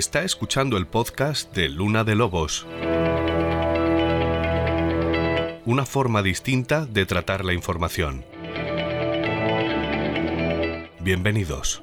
Está escuchando el podcast de Luna de Lobos. Una forma distinta de tratar la información. Bienvenidos.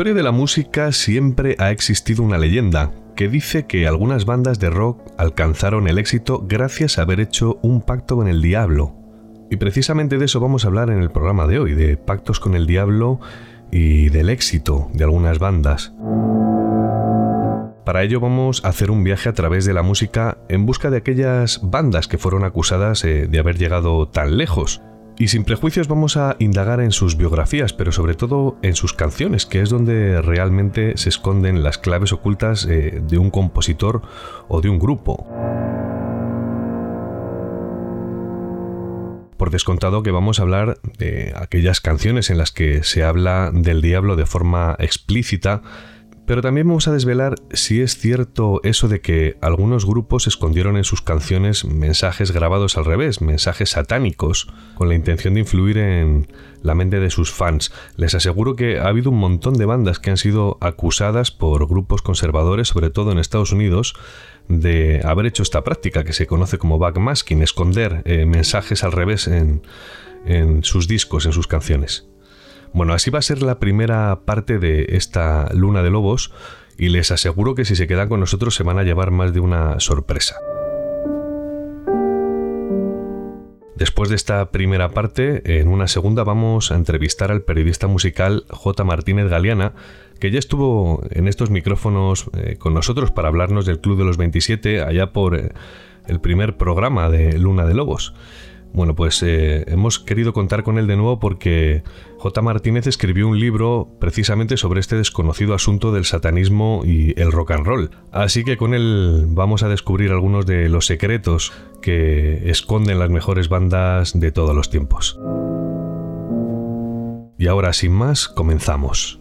Historia de la música siempre ha existido una leyenda que dice que algunas bandas de rock alcanzaron el éxito gracias a haber hecho un pacto con el diablo. Y precisamente de eso vamos a hablar en el programa de hoy, de pactos con el diablo y del éxito de algunas bandas. Para ello vamos a hacer un viaje a través de la música en busca de aquellas bandas que fueron acusadas eh, de haber llegado tan lejos y sin prejuicios vamos a indagar en sus biografías, pero sobre todo en sus canciones, que es donde realmente se esconden las claves ocultas eh, de un compositor o de un grupo. Por descontado que vamos a hablar de aquellas canciones en las que se habla del diablo de forma explícita, pero también vamos a desvelar si es cierto eso de que algunos grupos escondieron en sus canciones mensajes grabados al revés, mensajes satánicos, con la intención de influir en la mente de sus fans. Les aseguro que ha habido un montón de bandas que han sido acusadas por grupos conservadores, sobre todo en Estados Unidos, de haber hecho esta práctica que se conoce como backmasking, esconder eh, mensajes al revés en sus discos, en sus canciones. Bueno, así va a ser la primera parte de esta luna de lobos y les aseguro que si se quedan con nosotros se van a llevar más de una sorpresa. Después de esta primera parte, en una segunda vamos a entrevistar al periodista musical J. Martínez Galeana, que ya estuvo en estos micrófonos eh, con nosotros para hablarnos del Club de los 27 allá por eh, el primer programa de Luna de Lobos. Bueno, pues eh, hemos querido contar con él de nuevo porque J. Martínez escribió un libro precisamente sobre este desconocido asunto del satanismo y el rock and roll. Así que con él vamos a descubrir algunos de los secretos que esconden las mejores bandas de todos los tiempos. Y ahora, sin más, comenzamos.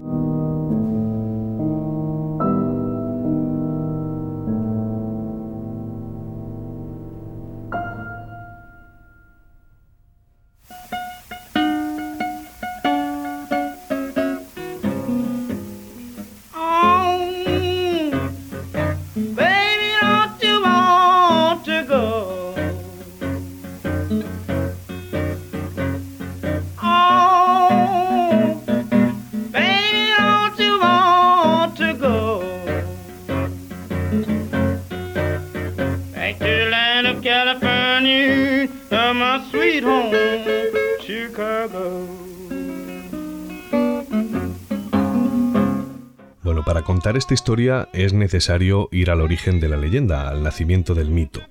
Contar esta historia es necesario ir al origen de la leyenda, al nacimiento del mito.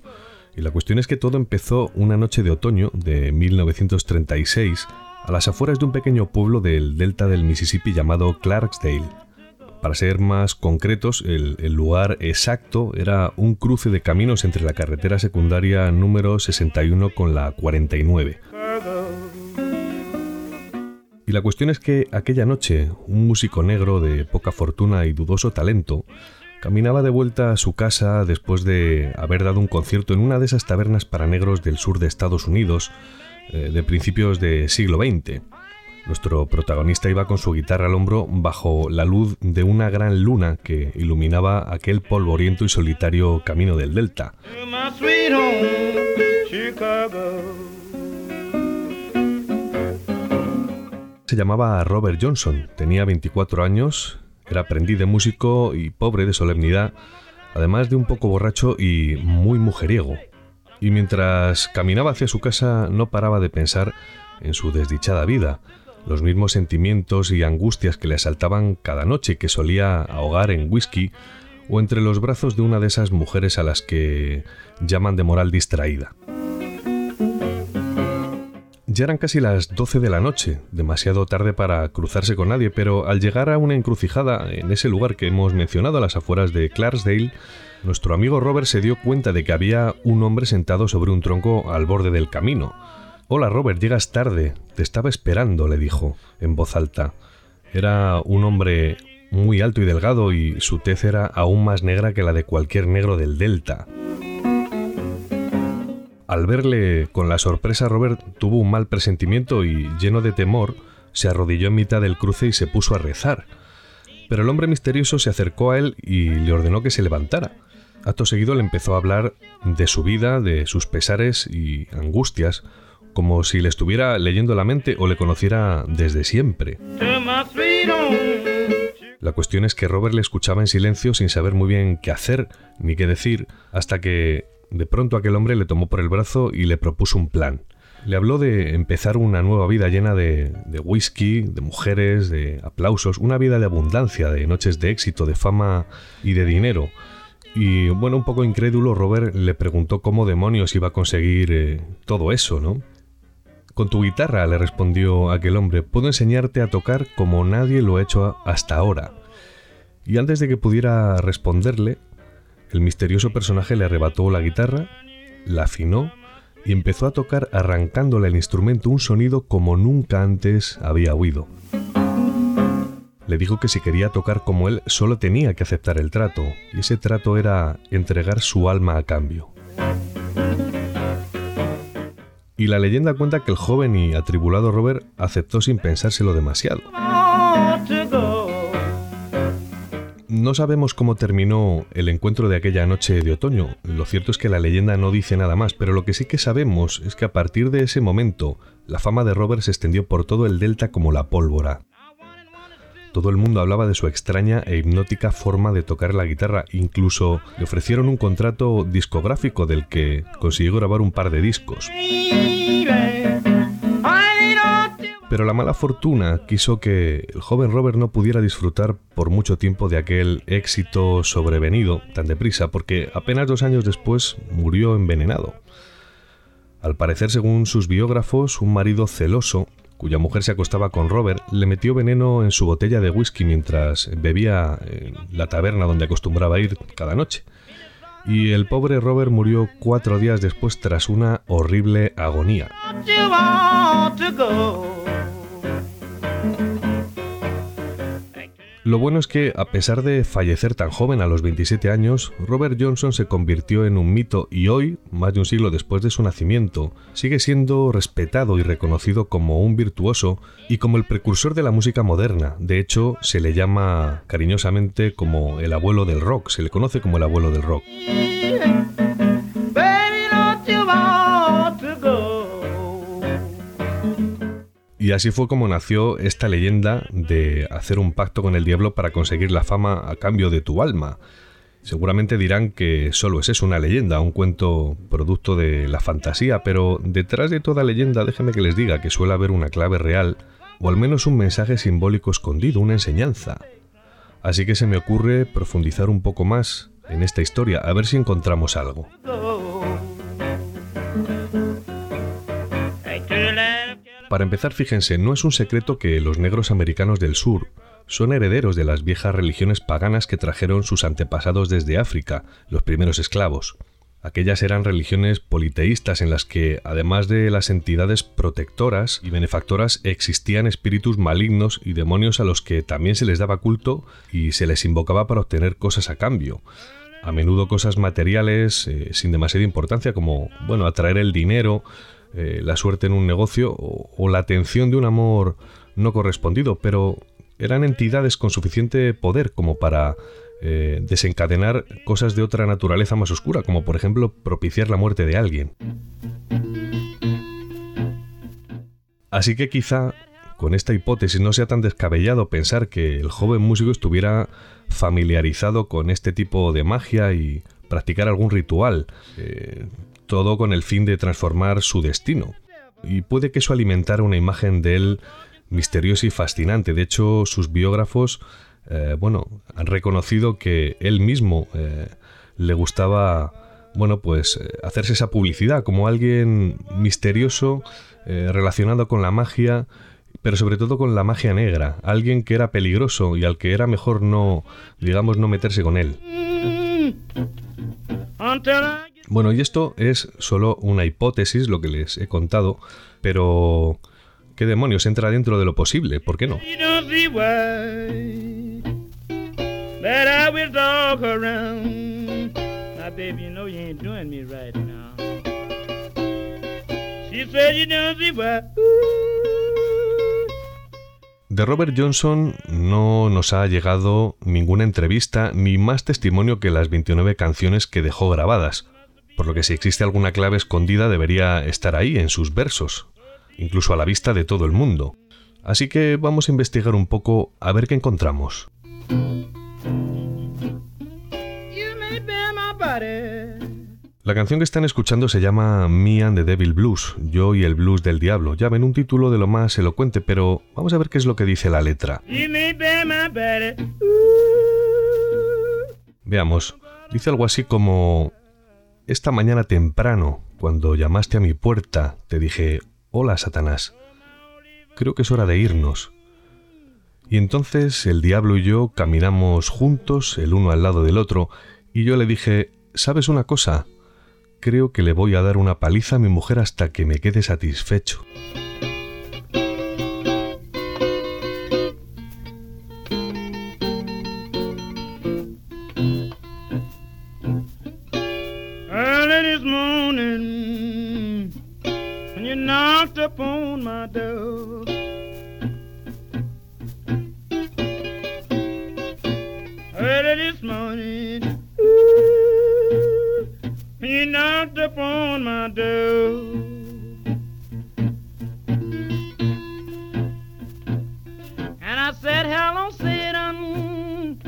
Y la cuestión es que todo empezó una noche de otoño de 1936 a las afueras de un pequeño pueblo del delta del Mississippi llamado Clarksdale. Para ser más concretos, el, lugar exacto era un cruce de caminos entre la carretera secundaria número 61 con la 49. Y la cuestión es que aquella noche un músico negro de poca fortuna y dudoso talento caminaba de vuelta a su casa después de haber dado un concierto en una de esas tabernas para negros del sur de Estados Unidos eh, de principios del siglo XX. Nuestro protagonista iba con su guitarra al hombro bajo la luz de una gran luna que iluminaba aquel polvoriento y solitario camino del delta. Se llamaba Robert Johnson, tenía 24 años, era aprendiz de músico y pobre de solemnidad, además de un poco borracho y muy mujeriego. Y mientras caminaba hacia su casa no paraba de pensar en su desdichada vida, los mismos sentimientos y angustias que le asaltaban cada noche que solía ahogar en whisky o entre los brazos de una de esas mujeres a las que llaman de moral distraída. Ya eran casi las 12 de la noche, demasiado tarde para cruzarse con nadie, pero al llegar a una encrucijada en ese lugar que hemos mencionado a las afueras de Clarksdale, nuestro amigo Robert se dio cuenta de que había un hombre sentado sobre un tronco al borde del camino. Hola Robert, llegas tarde, te estaba esperando, le dijo, en voz alta. Era un hombre muy alto y delgado y su tez era aún más negra que la de cualquier negro del Delta. Al verle con la sorpresa, Robert tuvo un mal presentimiento y, lleno de temor, se arrodilló en mitad del cruce y se puso a rezar. Pero el hombre misterioso se acercó a él y le ordenó que se levantara. Acto seguido le empezó a hablar de su vida, de sus pesares y angustias, como si le estuviera leyendo la mente o le conociera desde siempre. La cuestión es que Robert le escuchaba en silencio sin saber muy bien qué hacer ni qué decir, hasta que de pronto aquel hombre le tomó por el brazo y le propuso un plan. Le habló de empezar una nueva vida llena de, whisky, de mujeres, de aplausos, una vida de abundancia, de noches de éxito, de fama y de dinero. Y bueno, un poco incrédulo, Robert le preguntó cómo demonios iba a conseguir eh, todo eso, ¿no? Con tu guitarra, le respondió aquel hombre, puedo enseñarte a tocar como nadie lo ha hecho hasta ahora. Y antes de que pudiera responderle, el misterioso personaje le arrebató la guitarra, la afinó y empezó a tocar arrancándole al instrumento un sonido como nunca antes había oído. Le dijo que si quería tocar como él solo tenía que aceptar el trato, y ese trato era entregar su alma a cambio. Y la leyenda cuenta que el joven y atribulado Robert aceptó sin pensárselo demasiado. No sabemos cómo terminó el encuentro de aquella noche de otoño. Lo cierto es que la leyenda no dice nada más, pero lo que sí que sabemos es que a partir de ese momento, la fama de Robert se extendió por todo el delta como la pólvora. Todo el mundo hablaba de su extraña e hipnótica forma de tocar la guitarra, incluso le ofrecieron un contrato discográfico del que consiguió grabar un par de discos. Pero la mala fortuna quiso que el joven Robert no pudiera disfrutar por mucho tiempo de aquel éxito sobrevenido tan deprisa, porque apenas dos años después murió envenenado. Al parecer, según sus biógrafos, un marido celoso, cuya mujer se acostaba con Robert, le metió veneno en su botella de whisky mientras bebía en la taberna donde acostumbraba ir cada noche. Y el pobre Robert murió cuatro días después tras una horrible agonía. Lo bueno es que, a pesar de fallecer tan joven a los 27 años, Robert Johnson se convirtió en un mito y hoy, más de un siglo después de su nacimiento, sigue siendo respetado y reconocido como un virtuoso y como el precursor de la música moderna. De hecho, se le llama cariñosamente como el abuelo del rock, se le conoce como el abuelo del rock. Y así fue como nació esta leyenda de hacer un pacto con el diablo para conseguir la fama a cambio de tu alma. Seguramente dirán que solo es eso, una leyenda, un cuento producto de la fantasía, pero detrás de toda leyenda déjeme que les diga que suele haber una clave real, o al menos un mensaje simbólico escondido, una enseñanza. Así que se me ocurre profundizar un poco más en esta historia, a ver si encontramos algo. Para empezar, fíjense, no es un secreto que los negros americanos del sur son herederos de las viejas religiones paganas que trajeron sus antepasados desde África, los primeros esclavos. Aquellas eran religiones politeístas en las que, además de las entidades protectoras y benefactoras, existían espíritus malignos y demonios a los que también se les daba culto y se les invocaba para obtener cosas a cambio. A menudo cosas materiales eh, sin demasiada importancia como, bueno, atraer el dinero, eh, la suerte en un negocio o la atención de un amor no correspondido, pero eran entidades con suficiente poder como para eh, desencadenar cosas de otra naturaleza más oscura, como por ejemplo propiciar la muerte de alguien. Así que quizá con esta hipótesis no sea tan descabellado pensar que el joven músico estuviera familiarizado con este tipo de magia y practicar algún ritual, eh, todo con el fin de transformar su destino. Y puede que eso alimentara una imagen de él misteriosa y fascinante. De hecho, sus biógrafos eh, bueno, han reconocido que él mismo eh, le gustaba, bueno, pues eh, hacerse esa publicidad como alguien misterioso relacionado con la magia, pero sobre todo con la magia negra, alguien que era peligroso y al que era mejor no, digamos, no meterse con él. Bueno, y esto es solo una hipótesis, lo que les he contado, pero ¿qué demonios entra dentro de lo posible? ¿Por qué no? De Robert Johnson no nos ha llegado ninguna entrevista ni más testimonio que las 29 canciones que dejó grabadas, por lo que si existe alguna clave escondida debería estar ahí en sus versos, incluso a la vista de todo el mundo. Así que vamos a investigar un poco a ver qué encontramos. La canción que están escuchando se llama Me and the Devil Blues, Yo y el Blues del Diablo. Ya ven un título de lo más elocuente, pero vamos a ver qué es lo que dice la letra. Veamos, dice algo así como... Esta mañana temprano, cuando llamaste a mi puerta, te dije, hola Satanás, creo que es hora de irnos. Y entonces el diablo y yo caminamos juntos, el uno al lado del otro, y yo le dije, ¿sabes una cosa? Creo que le voy a dar una paliza a mi mujer hasta que me quede satisfecho. upon my dove. Early this morning, ooh, he knocked upon my door. And I said, Hello, Satan,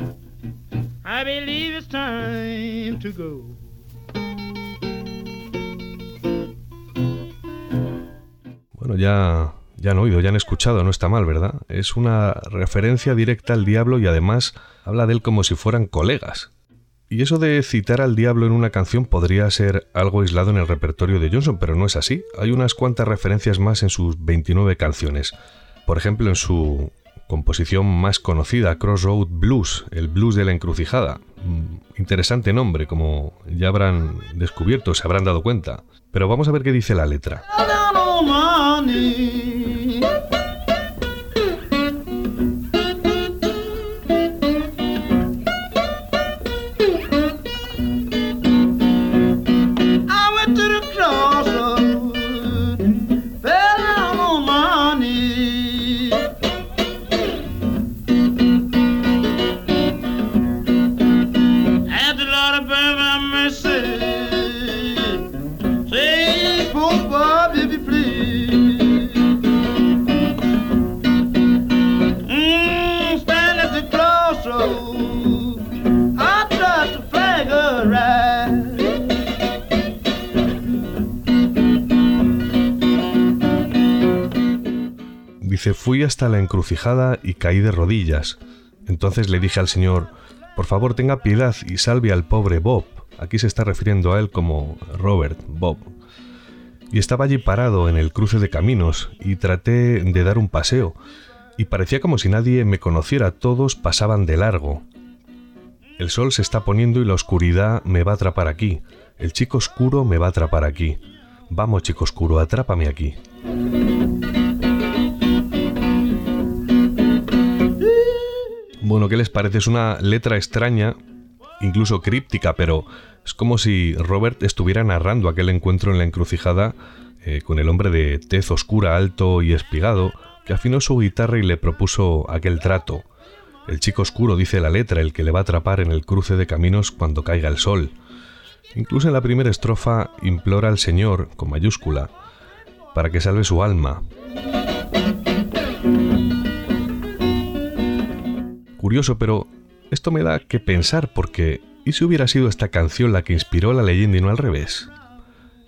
I believe it's time to go. Bueno, ya, ya han oído, ya han escuchado, no está mal, ¿verdad? Es una referencia directa al diablo y además habla de él como si fueran colegas. Y eso de citar al diablo en una canción podría ser algo aislado en el repertorio de Johnson, pero no es así. Hay unas cuantas referencias más en sus 29 canciones. Por ejemplo, en su composición más conocida, Crossroad Blues, el blues de la encrucijada. Mm, interesante nombre, como ya habrán descubierto, se habrán dado cuenta. Pero vamos a ver qué dice la letra. Dice, hasta la encrucijada y caí de rodillas. Entonces le dije al Señor, por favor tenga piedad y salve al pobre Bob. Aquí se está refiriendo a él como Robert, Bob. Y estaba allí parado en el cruce de caminos y traté de dar un paseo, y parecía como si nadie me conociera, todos pasaban de largo. El sol se está poniendo y la oscuridad me va a atrapar aquí. El chico oscuro me va a atrapar aquí. Vamos, chico oscuro, atrápame aquí. Bueno, ¿qué les parece? Es una letra extraña, incluso críptica, pero es como si Robert estuviera narrando aquel encuentro en la encrucijada eh, con el hombre de tez oscura, alto y espigado, que afinó su guitarra y le propuso aquel trato. El chico oscuro, dice la letra, el que le va a atrapar en el cruce de caminos cuando caiga el sol. Incluso en la primera estrofa implora al Señor, con mayúscula, para que salve su alma. Curioso, pero esto me da que pensar porque ¿y si hubiera sido esta canción la que inspiró la leyenda y no al revés?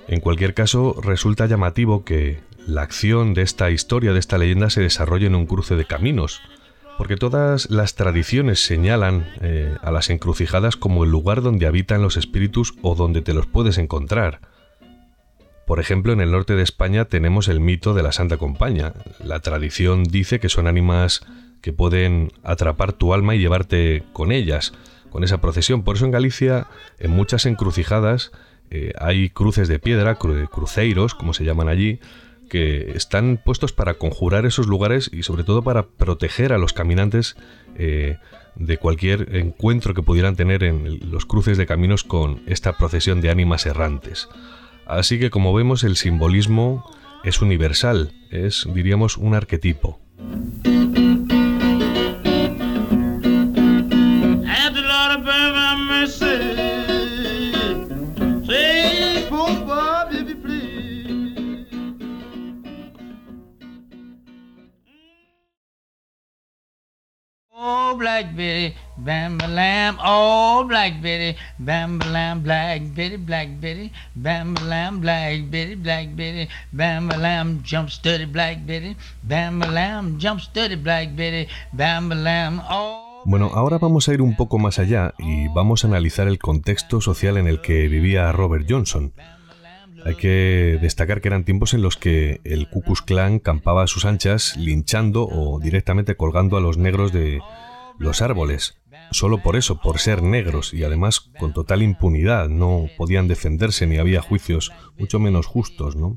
En cualquier caso, resulta llamativo que la acción de esta historia, de esta leyenda, se desarrolle en un cruce de caminos, porque todas las tradiciones señalan eh, a las encrucijadas como el lugar donde habitan los espíritus o donde te los puedes encontrar. Por ejemplo, en el norte de España tenemos el mito de la Santa Compaña. La tradición dice que son ánimas que pueden atrapar tu alma y llevarte con ellas, con esa procesión. Por eso en Galicia, en muchas encrucijadas, eh, hay cruces de piedra, cruceiros, como se llaman allí, que están puestos para conjurar esos lugares y sobre todo para proteger a los caminantes eh, de cualquier encuentro que pudieran tener en los cruces de caminos con esta procesión de ánimas errantes. Así que como vemos el simbolismo es universal, es diríamos un arquetipo. Bam bam jump bam jump bam oh. Bueno, ahora vamos a ir un poco más allá y vamos a analizar el contexto social en el que vivía Robert Johnson. Hay que destacar que eran tiempos en los que el Ku Klux Klan campaba a sus anchas linchando o directamente colgando a los negros de, los árboles, solo por eso, por ser negros y además con total impunidad, no podían defenderse ni había juicios, mucho menos justos, ¿no?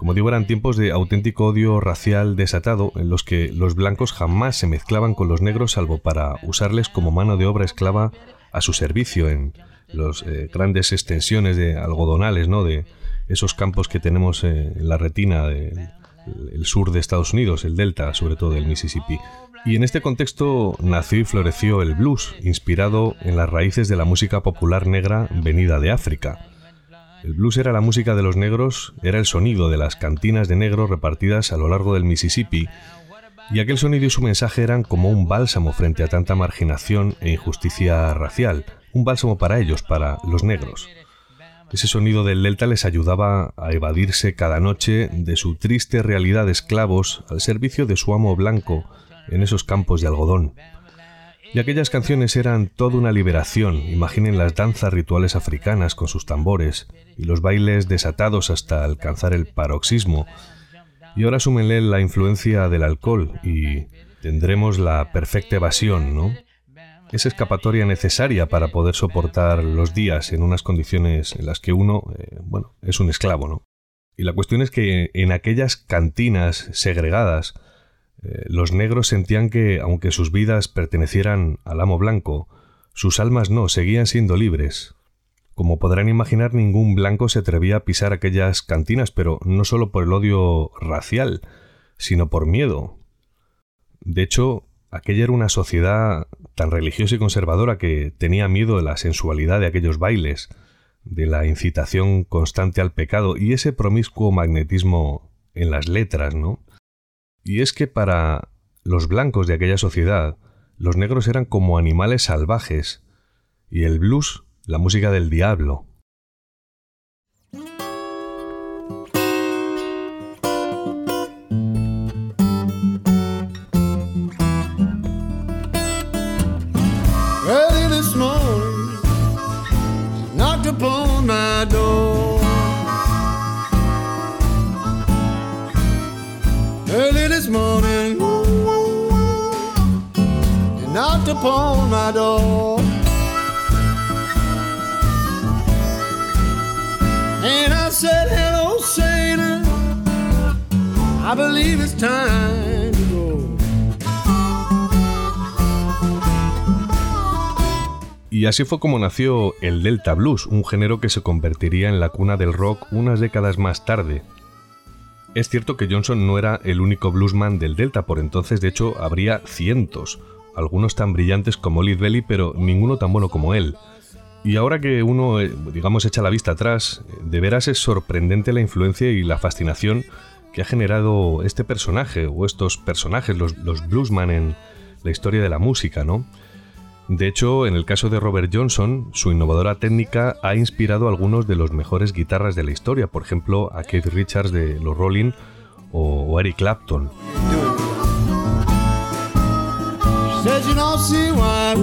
Como digo, eran tiempos de auténtico odio racial desatado en los que los blancos jamás se mezclaban con los negros salvo para usarles como mano de obra esclava a su servicio en las eh, grandes extensiones de algodonales, ¿no? De esos campos que tenemos eh, en la retina del sur de Estados Unidos, el delta, sobre todo del Mississippi. Y en este contexto nació y floreció el blues, inspirado en las raíces de la música popular negra venida de África. El blues era la música de los negros, era el sonido de las cantinas de negros repartidas a lo largo del Mississippi, y aquel sonido y su mensaje eran como un bálsamo frente a tanta marginación e injusticia racial, un bálsamo para ellos, para los negros. Ese sonido del delta les ayudaba a evadirse cada noche de su triste realidad de esclavos al servicio de su amo blanco, en esos campos de algodón. Y aquellas canciones eran toda una liberación. Imaginen las danzas rituales africanas con sus tambores y los bailes desatados hasta alcanzar el paroxismo. Y ahora súmenle la influencia del alcohol y tendremos la perfecta evasión, ¿no? Esa escapatoria necesaria para poder soportar los días en unas condiciones en las que uno, eh, bueno, es un esclavo, ¿no? Y la cuestión es que en aquellas cantinas segregadas, eh, los negros sentían que, aunque sus vidas pertenecieran al amo blanco, sus almas no, seguían siendo libres. Como podrán imaginar, ningún blanco se atrevía a pisar aquellas cantinas, pero no solo por el odio racial, sino por miedo. De hecho, aquella era una sociedad tan religiosa y conservadora que tenía miedo de la sensualidad de aquellos bailes, de la incitación constante al pecado y ese promiscuo magnetismo en las letras, ¿no? Y es que para los blancos de aquella sociedad, los negros eran como animales salvajes, y el blues la música del diablo. Y así fue como nació el Delta Blues, un género que se convertiría en la cuna del rock unas décadas más tarde, es cierto que Johnson no era el único bluesman del Delta por entonces, de hecho habría cientos algunos tan brillantes como Lead Belly, pero ninguno tan bueno como él. Y ahora que uno, eh, digamos, echa la vista atrás, de veras es sorprendente la influencia y la fascinación que ha generado este personaje, o estos personajes, los, bluesman en la historia de la música, ¿no? De hecho, en el caso de Robert Johnson, su innovadora técnica ha inspirado a algunos de los mejores guitarras de la historia, por ejemplo a Keith Richards de los Rolling o Eric Clapton. says you don't see why.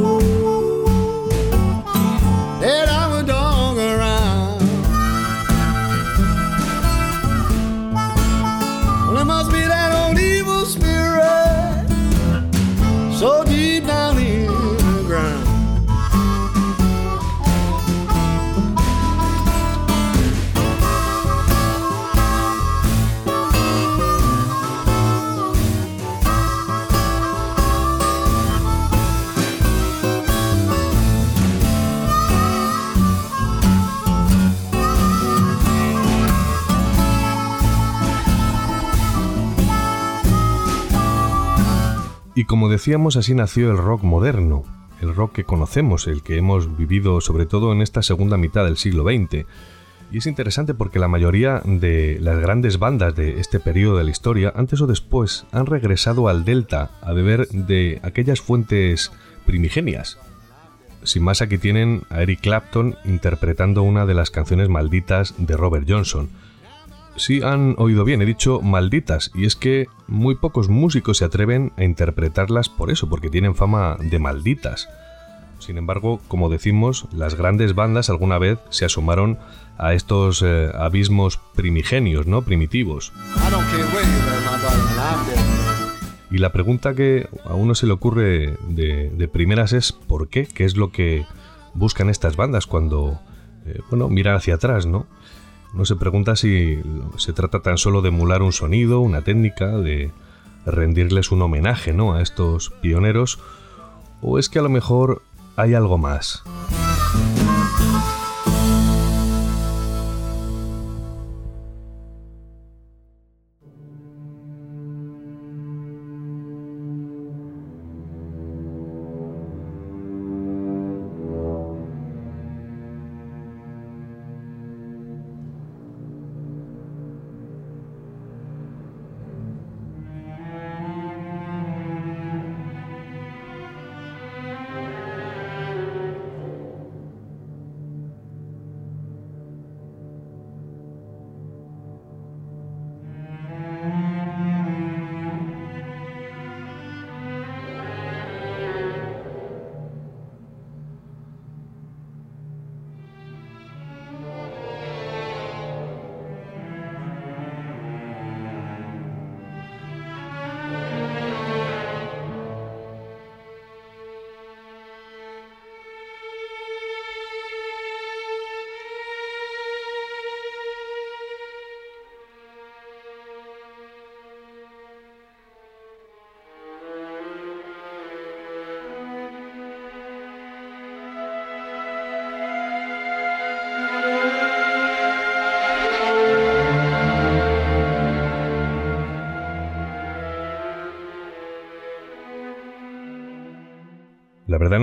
Y como decíamos, así nació el rock moderno, el rock que conocemos, el que hemos vivido sobre todo en esta segunda mitad del siglo XX. Y es interesante porque la mayoría de las grandes bandas de este periodo de la historia, antes o después, han regresado al Delta a beber de aquellas fuentes primigenias. Sin más, aquí tienen a Eric Clapton interpretando una de las canciones malditas de Robert Johnson, sí han oído bien, he dicho malditas, y es que muy pocos músicos se atreven a interpretarlas por eso, porque tienen fama de malditas. Sin embargo, como decimos, las grandes bandas alguna vez se asomaron a estos eh, abismos primigenios, ¿no? Primitivos. Y la pregunta que a uno se le ocurre de, de primeras es ¿por qué? ¿Qué es lo que buscan estas bandas cuando, eh, bueno, miran hacia atrás, ¿no? No se pregunta si se trata tan solo de emular un sonido, una técnica, de rendirles un homenaje ¿no? a estos pioneros, o es que a lo mejor hay algo más.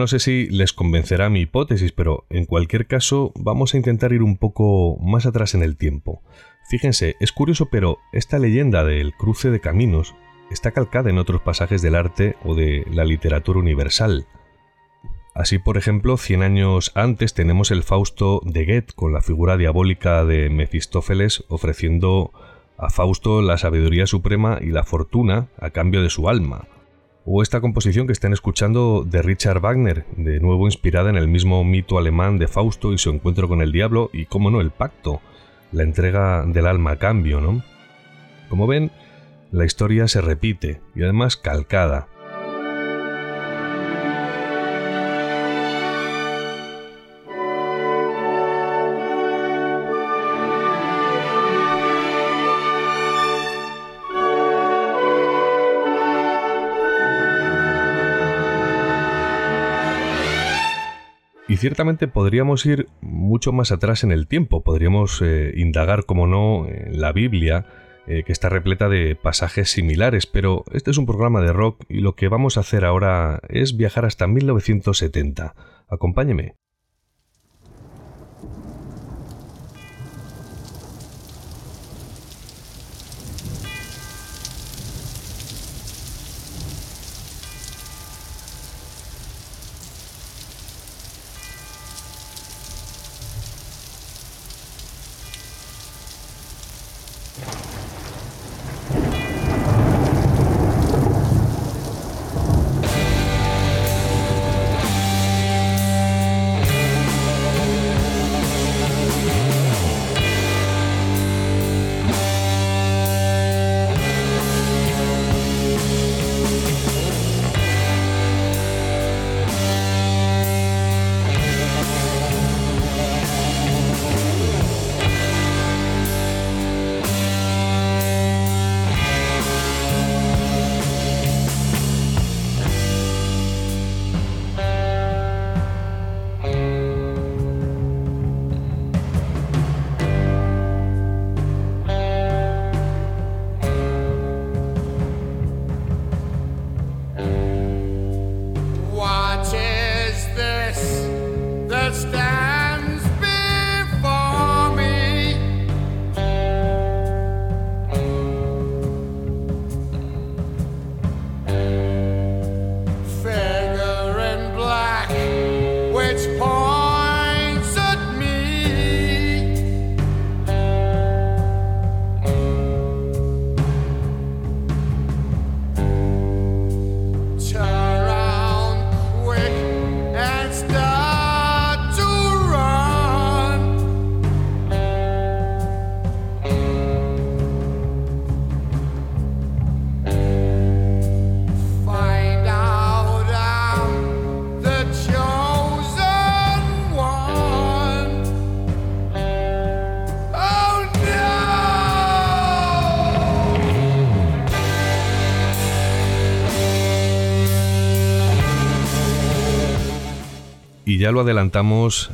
No sé si les convencerá mi hipótesis, pero en cualquier caso vamos a intentar ir un poco más atrás en el tiempo. Fíjense, es curioso, pero esta leyenda del cruce de caminos está calcada en otros pasajes del arte o de la literatura universal. Así, por ejemplo, 100 años antes tenemos el Fausto de Goethe con la figura diabólica de Mefistófeles ofreciendo a Fausto la sabiduría suprema y la fortuna a cambio de su alma o esta composición que están escuchando de Richard Wagner, de nuevo inspirada en el mismo mito alemán de Fausto y su encuentro con el diablo y, cómo no, el pacto, la entrega del alma a cambio, ¿no? Como ven, la historia se repite y además calcada, Y ciertamente podríamos ir mucho más atrás en el tiempo, podríamos eh, indagar, como no, en la Biblia, eh, que está repleta de pasajes similares, pero este es un programa de rock y lo que vamos a hacer ahora es viajar hasta 1970. Acompáñeme.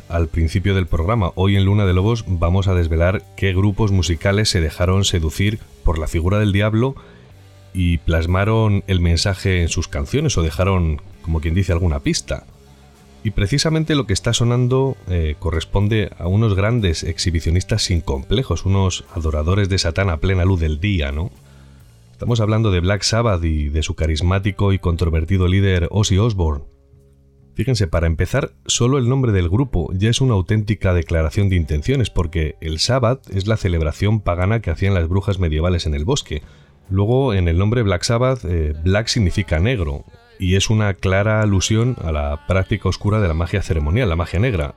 Al principio del programa, hoy en Luna de Lobos vamos a desvelar qué grupos musicales se dejaron seducir por la figura del diablo y plasmaron el mensaje en sus canciones o dejaron, como quien dice, alguna pista. Y precisamente lo que está sonando eh, corresponde a unos grandes exhibicionistas sin complejos, unos adoradores de Satán a plena luz del día, ¿no? Estamos hablando de Black Sabbath y de su carismático y controvertido líder Ozzy Osbourne. Fíjense, para empezar, solo el nombre del grupo ya es una auténtica declaración de intenciones, porque el Sabbath es la celebración pagana que hacían las brujas medievales en el bosque. Luego, en el nombre Black Sabbath, eh, Black significa negro, y es una clara alusión a la práctica oscura de la magia ceremonial, la magia negra.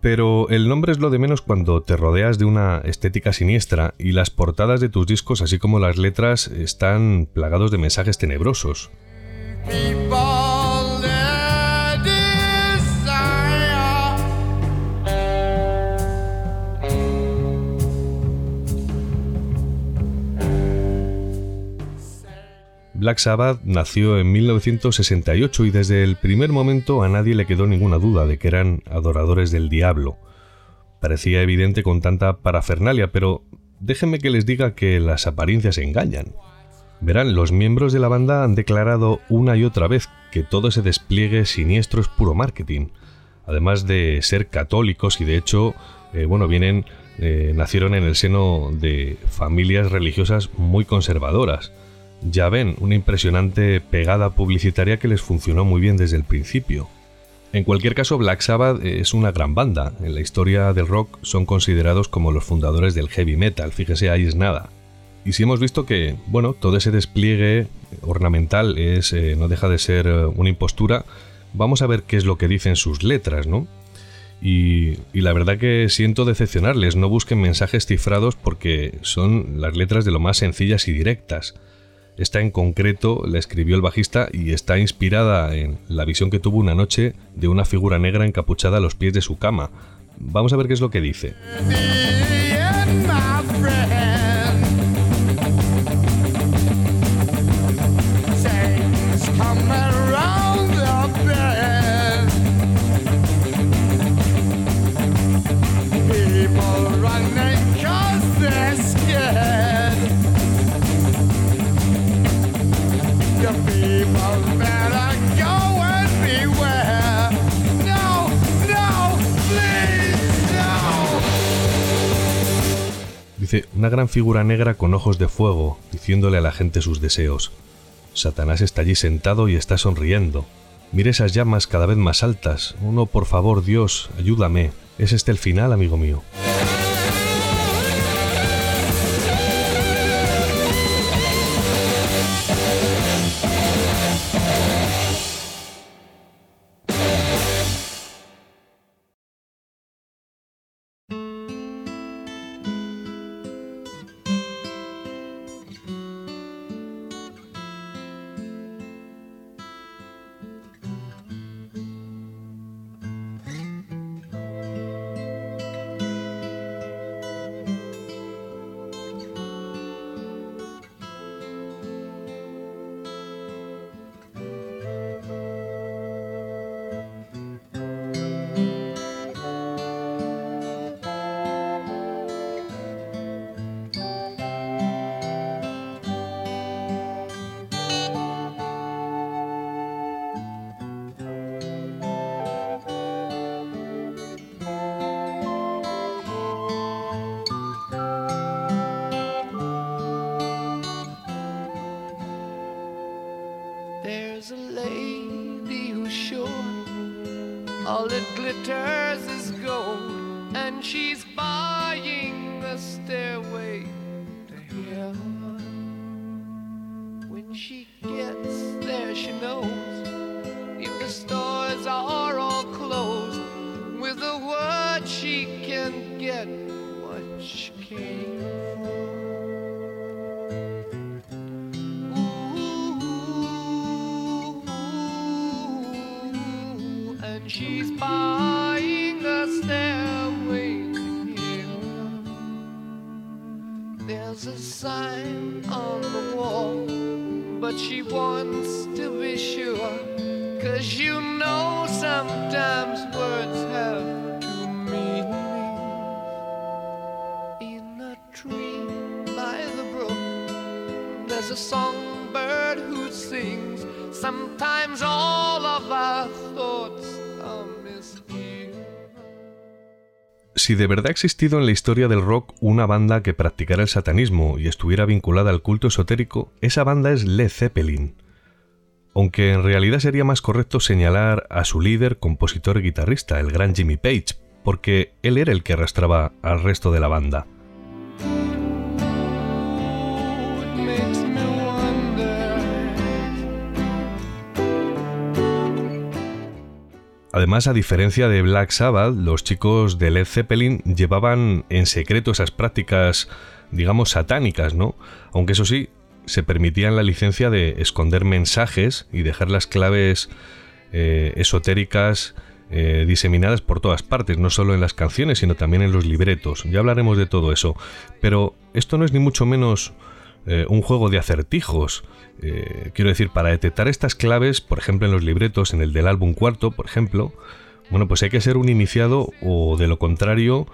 Pero el nombre es lo de menos cuando te rodeas de una estética siniestra y las portadas de tus discos, así como las letras, están plagados de mensajes tenebrosos. Black Sabbath nació en 1968 y desde el primer momento a nadie le quedó ninguna duda de que eran adoradores del diablo. Parecía evidente con tanta parafernalia, pero déjenme que les diga que las apariencias engañan. Verán, los miembros de la banda han declarado una y otra vez que todo ese despliegue siniestro es puro marketing, además de ser católicos y de hecho, eh, bueno, eh, nacieron en el seno de familias religiosas muy conservadoras. Ya ven, una impresionante pegada publicitaria que les funcionó muy bien desde el principio. En cualquier caso, Black Sabbath es una gran banda. En la historia del rock son considerados como los fundadores del heavy metal, fíjese, ahí es nada. Y si hemos visto que, bueno, todo ese despliegue ornamental es, eh, no deja de ser eh, una impostura, vamos a ver qué es lo que dicen sus letras, ¿no? Y, y, la verdad que siento decepcionarles, no busquen mensajes cifrados porque son las letras de lo más sencillas y directas. Esta en concreto la escribió el bajista y está inspirada en la visión que tuvo una noche de una figura negra encapuchada a los pies de su cama. Vamos a ver qué es lo que dice. Dice, una gran figura negra con ojos de fuego, diciéndole a la gente sus deseos. Satanás está allí sentado y está sonriendo. Mire esas llamas cada vez más altas. Uno, por favor, Dios, ayúdame. ¿Es este el final, amigo mío? Si de verdad ha existido en la historia del rock una banda que practicara el satanismo y estuviera vinculada al culto esotérico, esa banda es Led Zeppelin. Aunque en realidad sería más correcto señalar a su líder, compositor y guitarrista, el gran Jimmy Page, porque él era el que arrastraba al resto de la banda. Además, a diferencia de Black Sabbath, los chicos de Led Zeppelin llevaban en secreto esas prácticas, digamos, satánicas, ¿no? Aunque eso sí, se permitían la licencia de esconder mensajes y dejar las claves eh, esotéricas eh, diseminadas por todas partes, no solo en las canciones, sino también en los libretos. Ya hablaremos de todo eso. Pero esto no es ni mucho menos eh, un juego de acertijos. Eh, quiero decir, para detectar estas claves, por ejemplo en los libretos, en el del álbum cuarto, por ejemplo, bueno, pues hay que ser un iniciado o de lo contrario,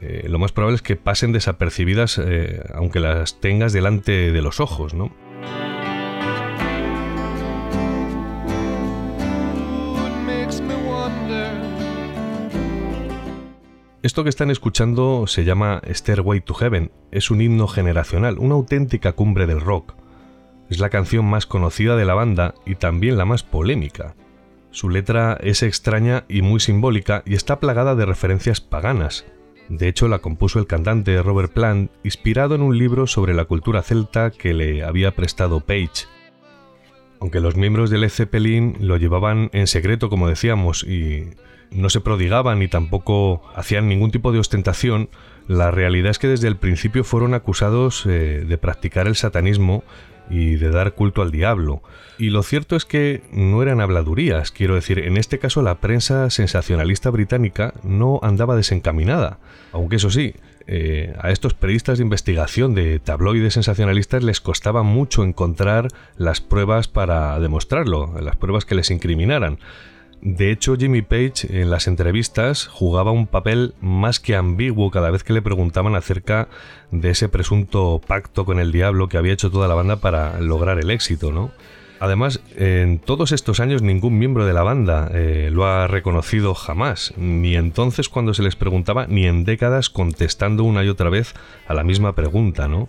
eh, lo más probable es que pasen desapercibidas aunque las tengas delante de los ojos, ¿no? Esto que están escuchando se llama Stairway to Heaven, es un himno generacional, una auténtica cumbre del rock. Es la canción más conocida de la banda y también la más polémica. Su letra es extraña y muy simbólica y está plagada de referencias paganas. De hecho, la compuso el cantante Robert Plant, inspirado en un libro sobre la cultura celta que le había prestado Page. Aunque los miembros del Led lo llevaban en secreto, como decíamos, y no se prodigaban ni tampoco hacían ningún tipo de ostentación, la realidad es que desde el principio fueron acusados eh, de practicar el satanismo y de dar culto al diablo. Y lo cierto es que no eran habladurías, quiero decir, en este caso la prensa sensacionalista británica no andaba desencaminada, aunque eso sí, eh, a estos periodistas de investigación de tabloides sensacionalistas les costaba mucho encontrar las pruebas para demostrarlo, las pruebas que les incriminaran. De hecho, Jimmy Page en las entrevistas jugaba un papel más que ambiguo cada vez que le preguntaban acerca de ese presunto pacto con el diablo que había hecho toda la banda para lograr el éxito, ¿no? Además, en todos estos años ningún miembro de la banda eh, lo ha reconocido jamás, ni entonces cuando se les preguntaba, ni en décadas contestando una y otra vez a la misma pregunta, ¿no?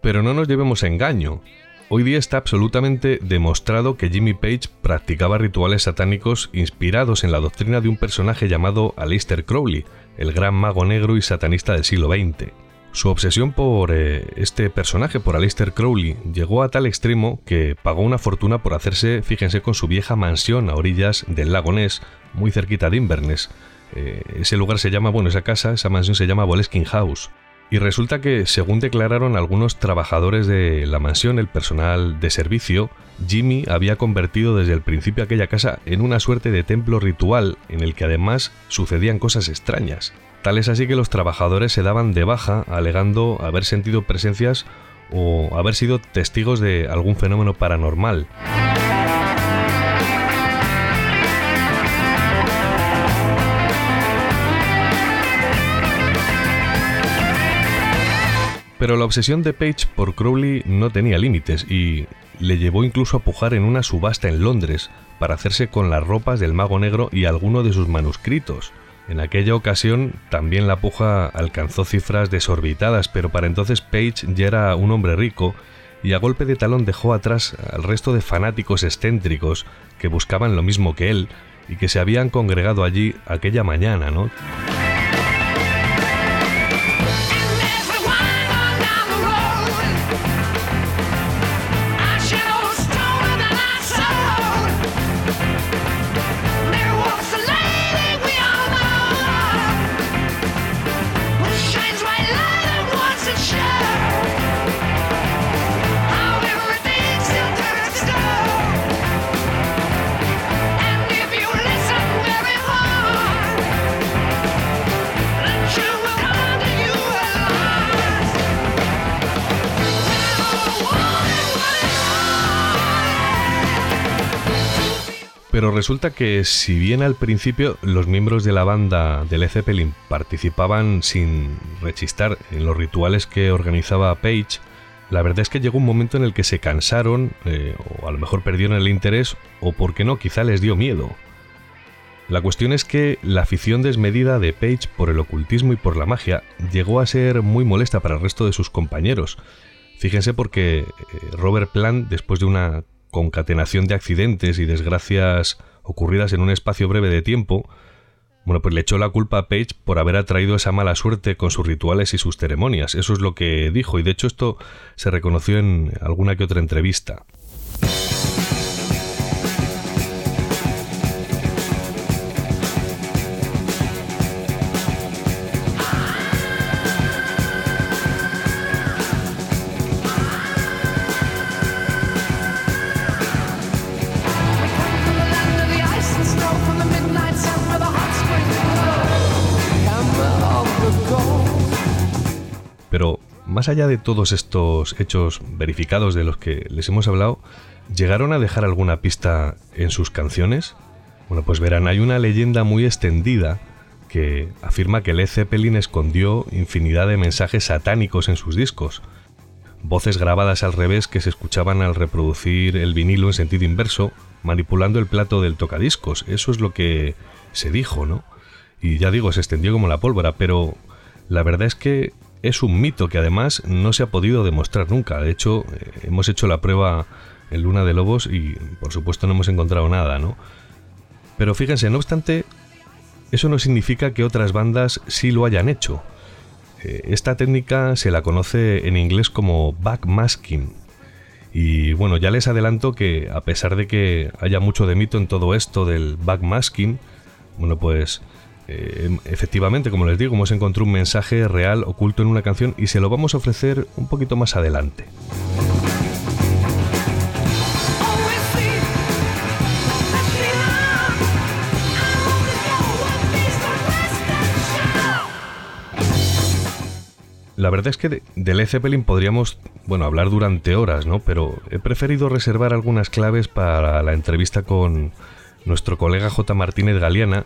Pero no nos llevemos engaño. Hoy día está absolutamente demostrado que Jimmy Page practicaba rituales satánicos inspirados en la doctrina de un personaje llamado Aleister Crowley, el gran mago negro y satanista del siglo XX. Su obsesión por eh, este personaje, por Aleister Crowley, llegó a tal extremo que pagó una fortuna por hacerse, fíjense, con su vieja mansión a orillas del lago Ness, muy cerquita de Inverness. Eh, ese lugar se llama, bueno, esa casa, esa mansión se llama Boleskin House. Y resulta que, según declararon algunos trabajadores de la mansión, el personal de servicio, Jimmy había convertido desde el principio aquella casa en una suerte de templo ritual en el que además sucedían cosas extrañas. Tal es así que los trabajadores se daban de baja alegando haber sentido presencias o haber sido testigos de algún fenómeno paranormal. Pero la obsesión de Page por Crowley no tenía límites y le llevó incluso a pujar en una subasta en Londres para hacerse con las ropas del mago negro y alguno de sus manuscritos. En aquella ocasión también la puja alcanzó cifras desorbitadas, pero para entonces Page ya era un hombre rico y a golpe de talón dejó atrás al resto de fanáticos excéntricos que buscaban lo mismo que él y que se habían congregado allí aquella mañana, ¿no? Pero resulta que si bien al principio los miembros de la banda de Led Zeppelin participaban sin rechistar en los rituales que organizaba Page, la verdad es que llegó un momento en el que se cansaron, eh, o a lo mejor perdieron el interés, o porque no, quizá les dio miedo. La cuestión es que la afición desmedida de Page por el ocultismo y por la magia llegó a ser muy molesta para el resto de sus compañeros. Fíjense porque eh, Robert Plant, después de una concatenación de accidentes y desgracias ocurridas en un espacio breve de tiempo, bueno, pues le echó la culpa a Page por haber atraído esa mala suerte con sus rituales y sus ceremonias. Eso es lo que dijo, y de hecho esto se reconoció en alguna que otra entrevista. Más allá de todos estos hechos verificados de los que les hemos hablado, ¿llegaron a dejar alguna pista en sus canciones? Bueno, pues verán, hay una leyenda muy extendida que afirma que Led Zeppelin escondió infinidad de mensajes satánicos en sus discos, voces grabadas al revés que se escuchaban al reproducir el vinilo en sentido inverso, manipulando el plato del tocadiscos. Eso es lo que se dijo, ¿no? Y ya digo, se extendió como la pólvora, pero la verdad es que es un mito que además no se ha podido demostrar nunca. De hecho, eh, hemos hecho la prueba en Luna de Lobos y por supuesto no hemos encontrado nada, ¿no? Pero fíjense, no obstante, eso no significa que otras bandas sí lo hayan hecho. Eh, esta técnica se la conoce en inglés como backmasking Y bueno, ya les adelanto que a pesar de que haya mucho de mito en todo esto del backmasking, bueno, pues eh, efectivamente, como les digo, hemos encontrado un mensaje real oculto en una canción y se lo vamos a ofrecer un poquito más adelante. La verdad es que de, Led Zeppelin podríamos, bueno, hablar durante horas, ¿no? Pero he preferido reservar algunas claves para la entrevista con nuestro colega J. Martínez Galeana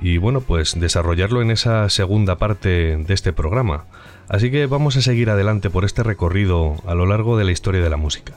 y, bueno, pues desarrollarlo en esa segunda parte de este programa. Así que vamos a seguir adelante por este recorrido a lo largo de la historia de la música.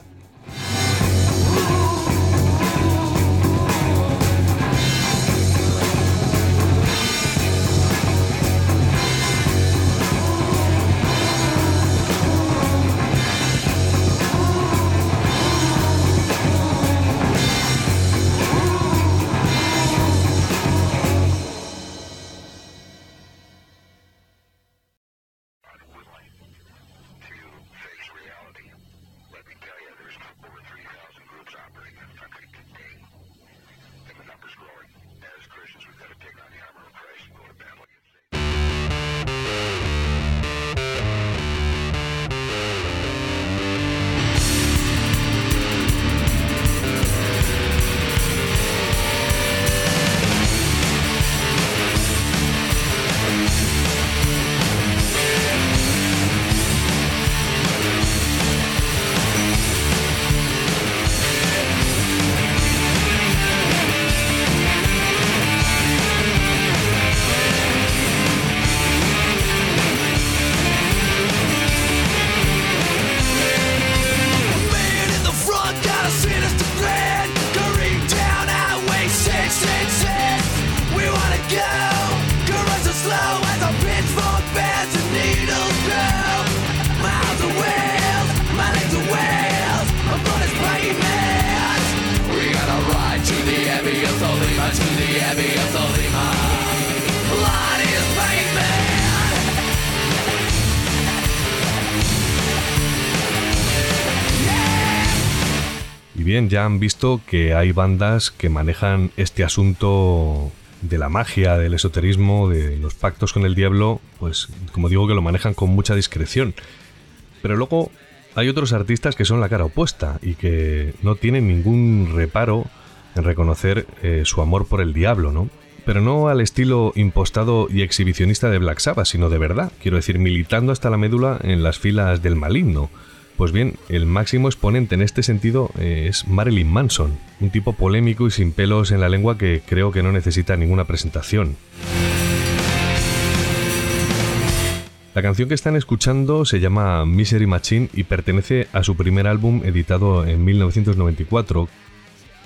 Bien, ya han visto que hay bandas que manejan este asunto de la magia, del esoterismo, de los pactos con el diablo, pues como digo que lo manejan con mucha discreción. Pero luego hay otros artistas que son la cara opuesta y que no tienen ningún reparo en reconocer eh, su amor por el diablo, ¿no? Pero no al estilo impostado y exhibicionista de Black Sabbath, sino de verdad, quiero decir, militando hasta la médula en las filas del maligno pues bien, el máximo exponente en este sentido eh, es Marilyn Manson, un tipo polémico y sin pelos en la lengua que creo que no necesita ninguna presentación. La canción que están escuchando se llama Misery Machine y pertenece a su primer álbum editado en 1994.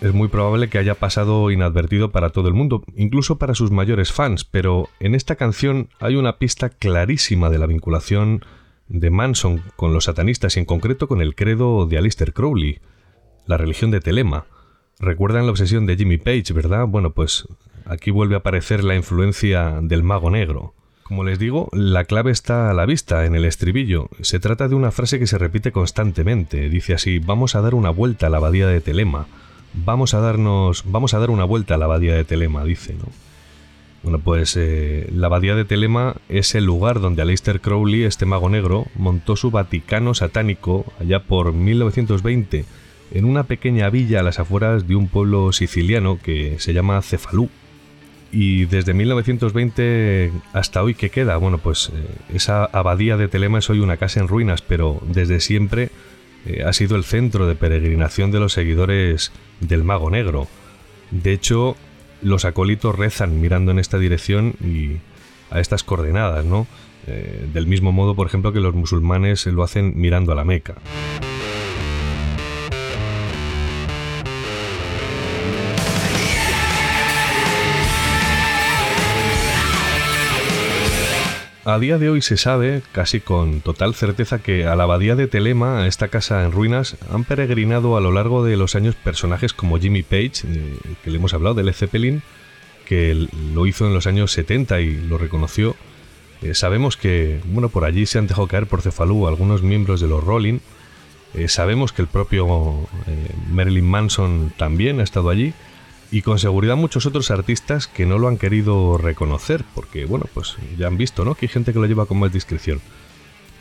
Es muy probable que haya pasado inadvertido para todo el mundo, incluso para sus mayores fans, pero en esta canción hay una pista clarísima de la vinculación de Manson con los satanistas y en concreto con el credo de Aleister Crowley, la religión de Telema. Recuerdan la obsesión de Jimmy Page, ¿verdad? Bueno, pues aquí vuelve a aparecer la influencia del mago negro. Como les digo, la clave está a la vista, en el estribillo. Se trata de una frase que se repite constantemente. Dice así, vamos a dar una vuelta a la abadía de Telema. Vamos a darnos, vamos a dar una vuelta a la abadía de Telema, dice, ¿no? Bueno, pues eh, la abadía de Telema es el lugar donde Aleister Crowley, este mago negro, montó su Vaticano satánico allá por 1920 en una pequeña villa a las afueras de un pueblo siciliano que se llama Cefalú. Y desde 1920 hasta hoy, ¿qué queda? Bueno, pues eh, esa abadía de Telema es hoy una casa en ruinas, pero desde siempre eh, ha sido el centro de peregrinación de los seguidores del mago negro. De hecho, los acólitos rezan mirando en esta dirección y a estas coordenadas, ¿no? Eh, del mismo modo, por ejemplo, que los musulmanes lo hacen mirando a la Meca. A día de hoy se sabe, casi con total certeza, que a la abadía de Telema, a esta casa en ruinas, han peregrinado a lo largo de los años personajes como Jimmy Page, eh, que le hemos hablado, de Led Zeppelin, que lo hizo en los años 70 y lo reconoció. Eh, sabemos que, bueno, por allí se han dejado caer por Cefalú algunos miembros de los Rolling. Eh, sabemos que el propio Marilyn Manson también ha estado allí y con seguridad muchos otros artistas que no lo han querido reconocer porque, bueno, pues ya han visto, ¿no? Que hay gente que lo lleva con más discreción.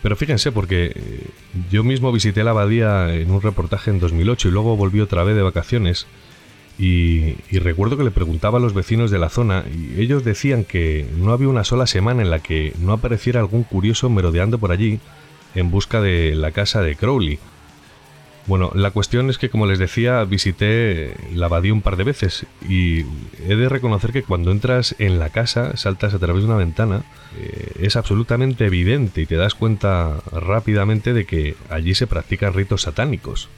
Pero fíjense, porque eh, yo mismo visité la abadía en un reportaje en 2008 y luego volví otra vez de vacaciones y, y, recuerdo que le preguntaba a los vecinos de la zona y ellos decían que no había una sola semana en la que no apareciera algún curioso merodeando por allí en busca de la casa de Crowley. Bueno, la cuestión es que, como les decía, visité la abadía un par de veces y he de reconocer que cuando entras en la casa, saltas a través de una ventana, eh, es absolutamente evidente y te das cuenta rápidamente de que allí se practican ritos satánicos.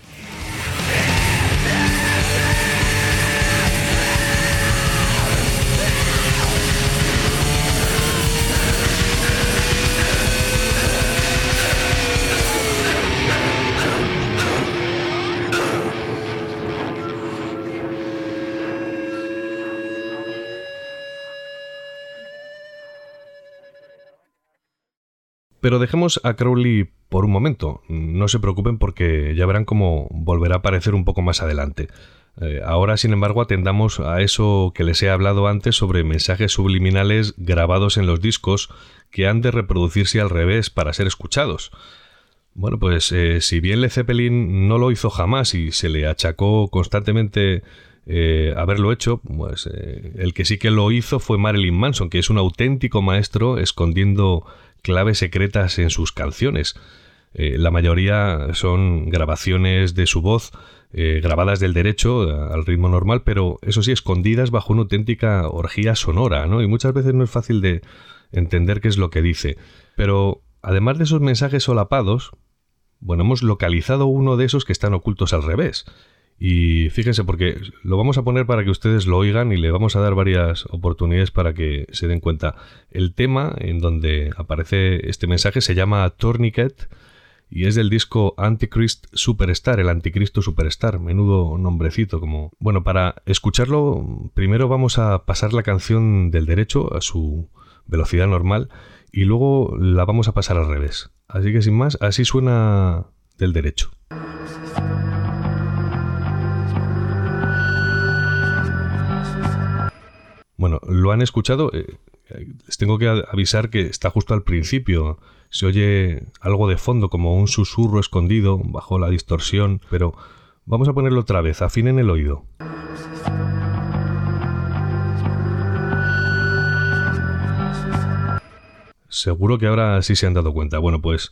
Pero dejemos a Crowley por un momento. No se preocupen porque ya verán cómo volverá a aparecer un poco más adelante. Eh, ahora, sin embargo, atendamos a eso que les he hablado antes sobre mensajes subliminales grabados en los discos que han de reproducirse al revés para ser escuchados. Bueno, pues eh, si bien Led Zeppelin no lo hizo jamás y se le achacó constantemente eh, haberlo hecho, pues el que sí que lo hizo fue Marilyn Manson, que es un auténtico maestro escondiendo claves secretas en sus canciones. Eh, la mayoría son grabaciones de su voz, eh, grabadas del derecho al ritmo normal, pero eso sí, escondidas bajo una auténtica orgía sonora, ¿no? Y muchas veces no es fácil de entender qué es lo que dice. Pero además de esos mensajes solapados, bueno, hemos localizado uno de esos que están ocultos al revés. Y fíjense, porque lo vamos a poner para que ustedes lo oigan y le vamos a dar varias oportunidades para que se den cuenta. El tema en donde aparece este mensaje se llama Tourniquet y es del disco Antichrist Superstar, el Anticristo Superstar, menudo nombrecito como... Bueno, para escucharlo primero vamos a pasar la canción del derecho a su velocidad normal y luego la vamos a pasar al revés. Así que sin más, así suena del derecho. Bueno, ¿lo han escuchado? Eh, les tengo que avisar que está justo al principio. Se oye algo de fondo, como un susurro escondido bajo la distorsión, pero vamos a ponerlo otra vez, afinen el oído. Seguro que ahora sí se han dado cuenta. Bueno, pues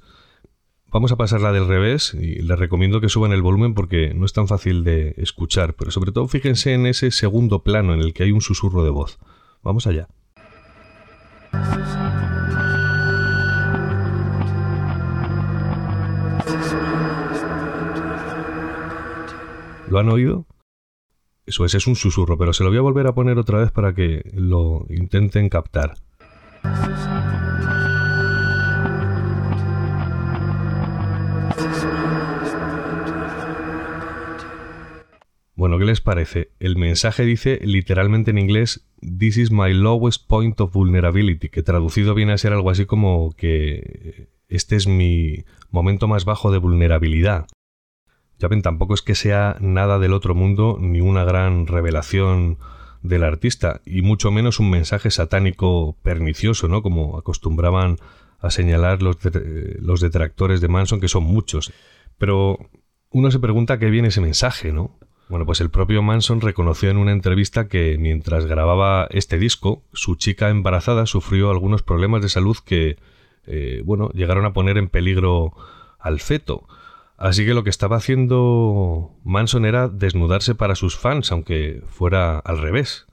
Vamos a pasarla del revés y les recomiendo que suban el volumen porque no es tan fácil de escuchar, pero sobre todo fíjense en ese segundo plano en el que hay un susurro de voz. Vamos allá. ¿Lo han oído? Eso es, es un susurro, pero se lo voy a volver a poner otra vez para que lo intenten captar. Bueno, ¿qué les parece? El mensaje dice literalmente en inglés This is my lowest point of vulnerability, que traducido viene a ser algo así como que este es mi momento más bajo de vulnerabilidad. Ya ven, tampoco es que sea nada del otro mundo ni una gran revelación del artista, y mucho menos un mensaje satánico pernicioso, ¿no? Como acostumbraban a señalar los, los detractores de Manson, que son muchos. Pero uno se pregunta qué viene ese mensaje, ¿no? Bueno, pues el propio Manson reconoció en una entrevista que mientras grababa este disco, su chica embarazada sufrió algunos problemas de salud que, eh, bueno, llegaron a poner en peligro al feto. Así que lo que estaba haciendo Manson era desnudarse para sus fans, aunque fuera al revés.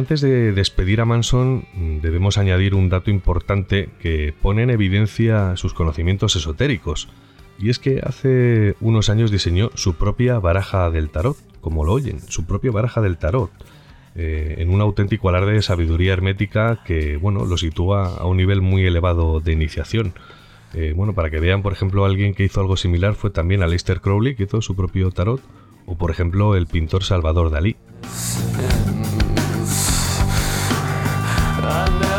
Antes de despedir a Manson, debemos añadir un dato importante que pone en evidencia sus conocimientos esotéricos. Y es que hace unos años diseñó su propia baraja del tarot, como lo oyen, su propia baraja del tarot, eh, en un auténtico alarde de sabiduría hermética que, bueno, lo sitúa a un nivel muy elevado de iniciación. Eh, bueno, para que vean, por ejemplo, alguien que hizo algo similar fue también Aleister Crowley, que hizo su propio tarot, o por ejemplo el pintor Salvador Dalí. Nana.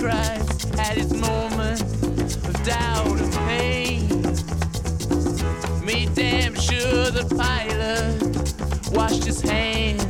Christ had his moments of doubt and pain. Made damn sure the pilot washed his hands.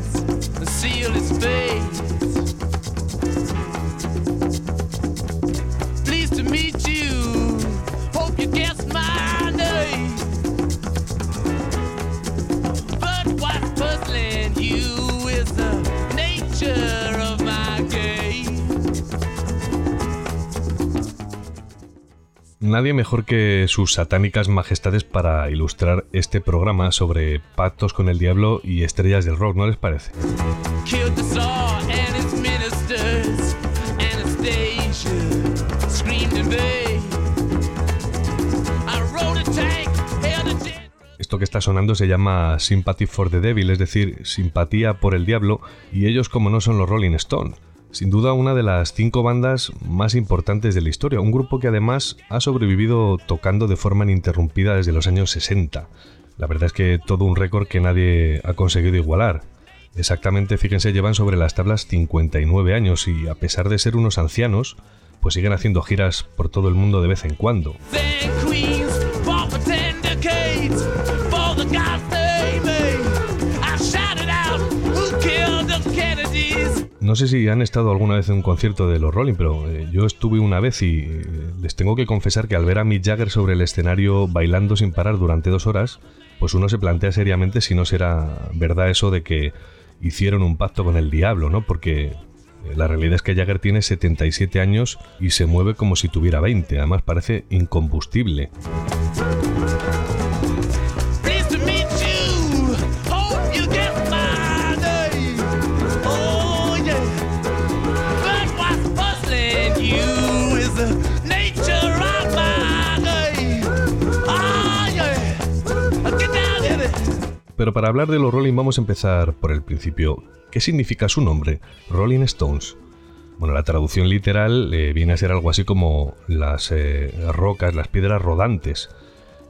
Nadie mejor que sus satánicas majestades para ilustrar este programa sobre pactos con el diablo y estrellas del rock, ¿no les parece? Esto que está sonando se llama Sympathy for the Devil, es decir, simpatía por el diablo, y ellos como no son los Rolling Stones sin duda una de las cinco bandas más importantes de la historia, un grupo que además ha sobrevivido tocando de forma ininterrumpida desde los años 60. La verdad es que todo un récord que nadie ha conseguido igualar. Exactamente, fíjense, llevan sobre las tablas 59 años y a pesar de ser unos ancianos, pues siguen haciendo giras por todo el mundo de vez en cuando. No sé si han estado alguna vez en un concierto de los Rolling, pero eh, yo estuve una vez y eh, les tengo que confesar que al ver a Mick Jagger sobre el escenario bailando sin parar durante dos horas, pues uno se plantea seriamente si no será verdad eso de que hicieron un pacto con el diablo, ¿no? Porque eh, la realidad es que Jagger tiene 77 años y se mueve como si tuviera 20, además parece incombustible. Pero para hablar de los Rolling vamos a empezar por el principio. ¿Qué significa su nombre? Rolling Stones. Bueno, la traducción literal eh, viene a ser algo así como las eh, rocas, las piedras rodantes.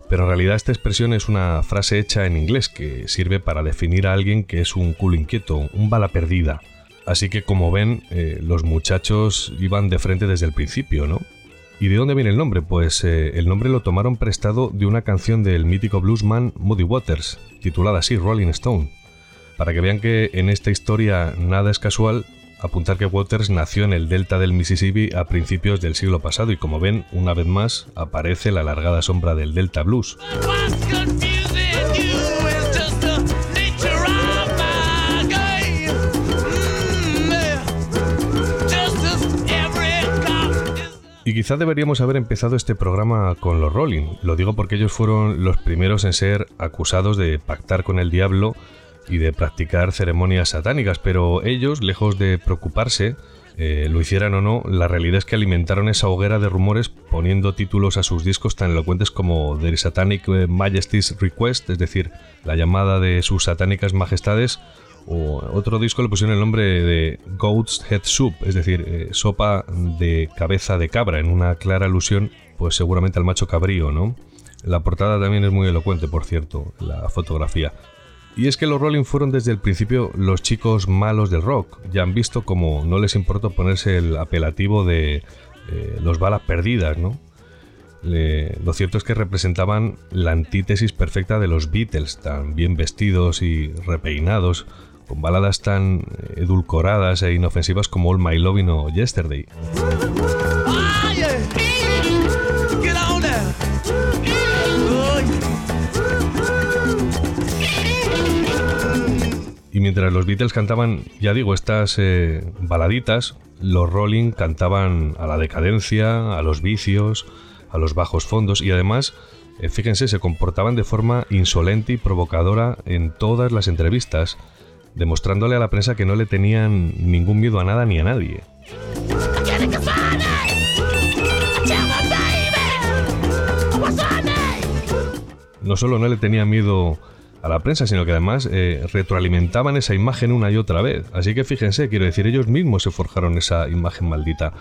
Pero en realidad esta expresión es una frase hecha en inglés que sirve para definir a alguien que es un culo inquieto, un bala perdida. Así que como ven, eh, los muchachos iban de frente desde el principio, ¿no? ¿Y de dónde viene el nombre? Pues eh, el nombre lo tomaron prestado de una canción del mítico bluesman Muddy Waters, titulada así Rolling Stone. Para que vean que en esta historia nada es casual, apuntar que Waters nació en el delta del Mississippi a principios del siglo pasado y como ven, una vez más aparece la alargada sombra del Delta Blues. Y quizá deberíamos haber empezado este programa con los Rolling. Lo digo porque ellos fueron los primeros en ser acusados de pactar con el diablo y de practicar ceremonias satánicas, pero ellos, lejos de preocuparse, eh, lo hicieran o no, la realidad es que alimentaron esa hoguera de rumores poniendo títulos a sus discos tan elocuentes como The Satanic Majesty's Request, es decir, la llamada de sus satánicas majestades, o otro disco le pusieron el nombre de Goat's Head Soup, es decir, eh, sopa de cabeza de cabra, en una clara alusión, pues seguramente al macho cabrío, ¿no? La portada también es muy elocuente, por cierto, la fotografía. Y es que los Rolling fueron desde el principio los chicos malos del rock. Ya han visto como no les importó ponerse el apelativo de eh, los balas perdidas, ¿no? lo cierto es que representaban la antítesis perfecta de los Beatles, tan bien vestidos y repeinados, con baladas tan edulcoradas e inofensivas como All My Loving o Yesterday. Y mientras los Beatles cantaban, ya digo, estas eh, baladitas, los Rolling cantaban a la decadencia, a los vicios, a los bajos fondos y además, eh, fíjense, se comportaban de forma insolente y provocadora en todas las entrevistas demostrándole a la prensa que no le tenían ningún miedo a nada ni a nadie. No solo no le tenían miedo a la prensa, sino que además eh, retroalimentaban esa imagen una y otra vez. Así que fíjense, quiero decir, ellos mismos se forjaron esa imagen maldita.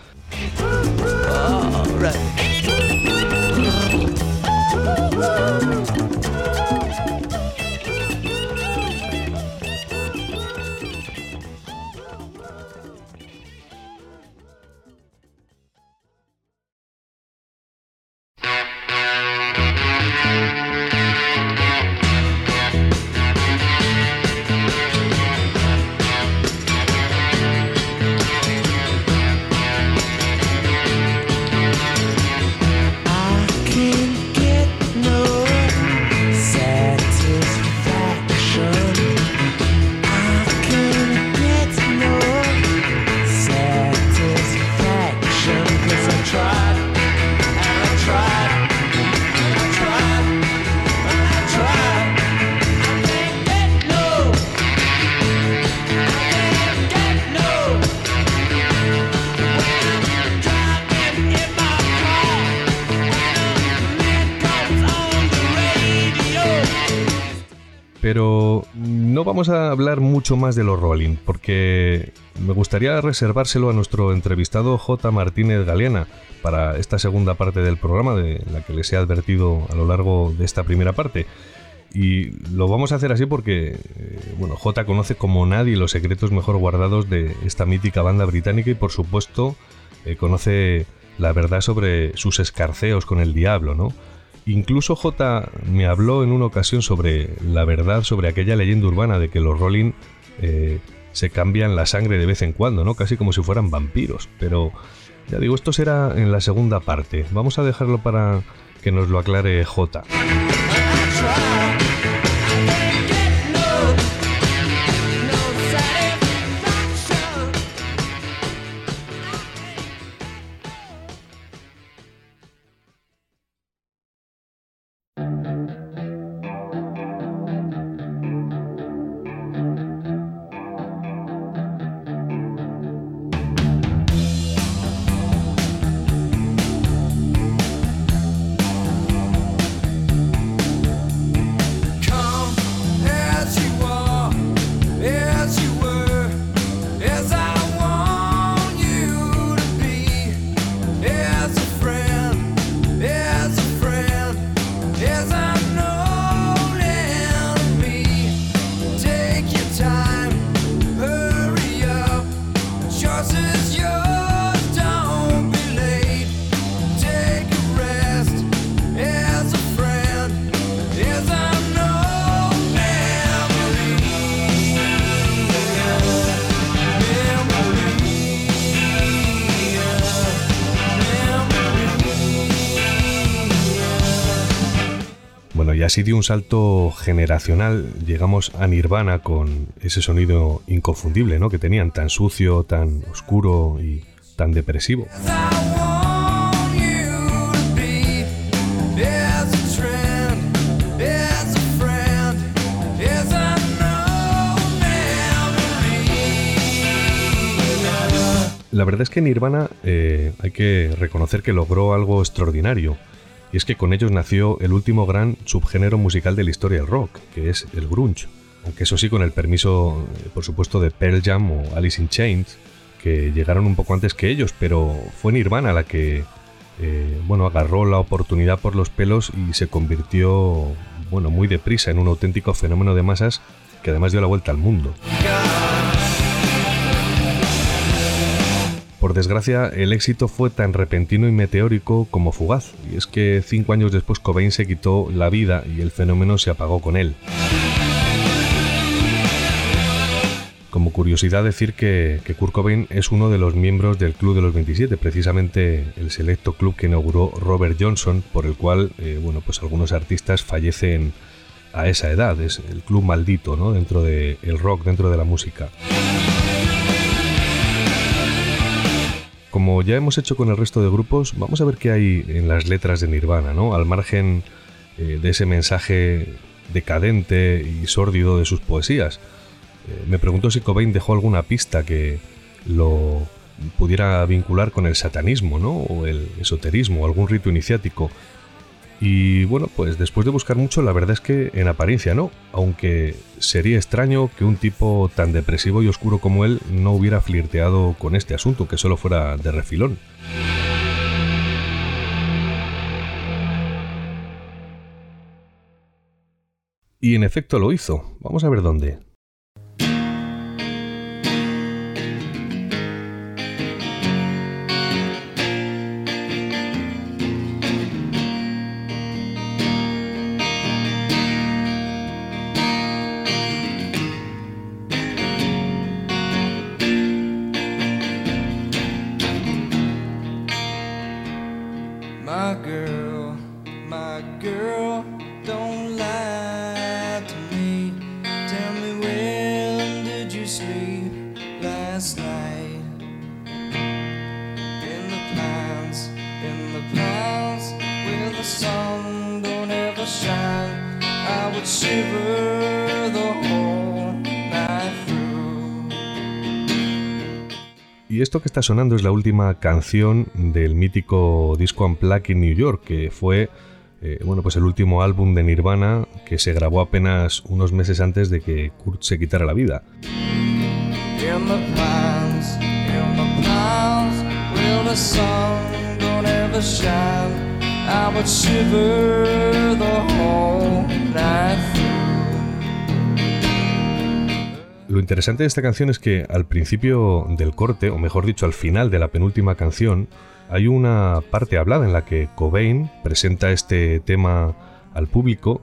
Vamos a hablar mucho más de los Rolling, porque me gustaría reservárselo a nuestro entrevistado J. Martínez Galeana para esta segunda parte del programa, de la que les he advertido a lo largo de esta primera parte. Y lo vamos a hacer así porque, eh, bueno, J conoce como nadie los secretos mejor guardados de esta mítica banda británica y, por supuesto, eh, conoce la verdad sobre sus escarceos con el diablo, ¿no? Incluso J me habló en una ocasión sobre la verdad sobre aquella leyenda urbana de que los Rolling eh, se cambian la sangre de vez en cuando, ¿no? Casi como si fueran vampiros. Pero ya digo, esto será en la segunda parte. Vamos a dejarlo para que nos lo aclare J. así de un salto generacional llegamos a Nirvana con ese sonido inconfundible, ¿no? Que tenían tan sucio, tan oscuro y tan depresivo. La verdad es que Nirvana eh, hay que reconocer que logró algo extraordinario y es que con ellos nació el último gran subgénero musical de la historia del rock, que es el grunge. Aunque eso sí, con el permiso, eh, por supuesto, de Pearl Jam o Alice in Chains, que llegaron un poco antes que ellos, pero fue Nirvana la que, eh, bueno, agarró la oportunidad por los pelos y se convirtió, bueno, muy deprisa en un auténtico fenómeno de masas que además dio la vuelta al mundo. Por desgracia, el éxito fue tan repentino y meteórico como fugaz, y es que cinco años después Cobain se quitó la vida y el fenómeno se apagó con él. Como curiosidad decir que, Kurt Cobain es uno de los miembros del Club de los 27, precisamente el selecto club que inauguró Robert Johnson, por el cual eh, bueno, pues algunos artistas fallecen a esa edad, es el club maldito ¿no? dentro del rock, dentro de la música. Como ya hemos hecho con el resto de grupos, vamos a ver qué hay en las letras de Nirvana, ¿no? Al margen eh, de ese mensaje decadente y sórdido de sus poesías. Eh, me pregunto si Cobain dejó alguna pista que lo pudiera vincular con el satanismo, ¿no? O el esoterismo, algún rito iniciático. Y bueno, pues después de buscar mucho, la verdad es que en apariencia no, aunque sería extraño que un tipo tan depresivo y oscuro como él no hubiera flirteado con este asunto, que solo fuera de refilón. Y en efecto lo hizo. Vamos a ver dónde. Esto que está sonando es la última canción del mítico disco Unplugged in New York, que fue eh, bueno, pues el último álbum de Nirvana que se grabó apenas unos meses antes de que Kurt se quitara la vida. Lo interesante de esta canción es que al principio del corte, o mejor dicho, al final de la penúltima canción, hay una parte hablada en la que Cobain presenta este tema al público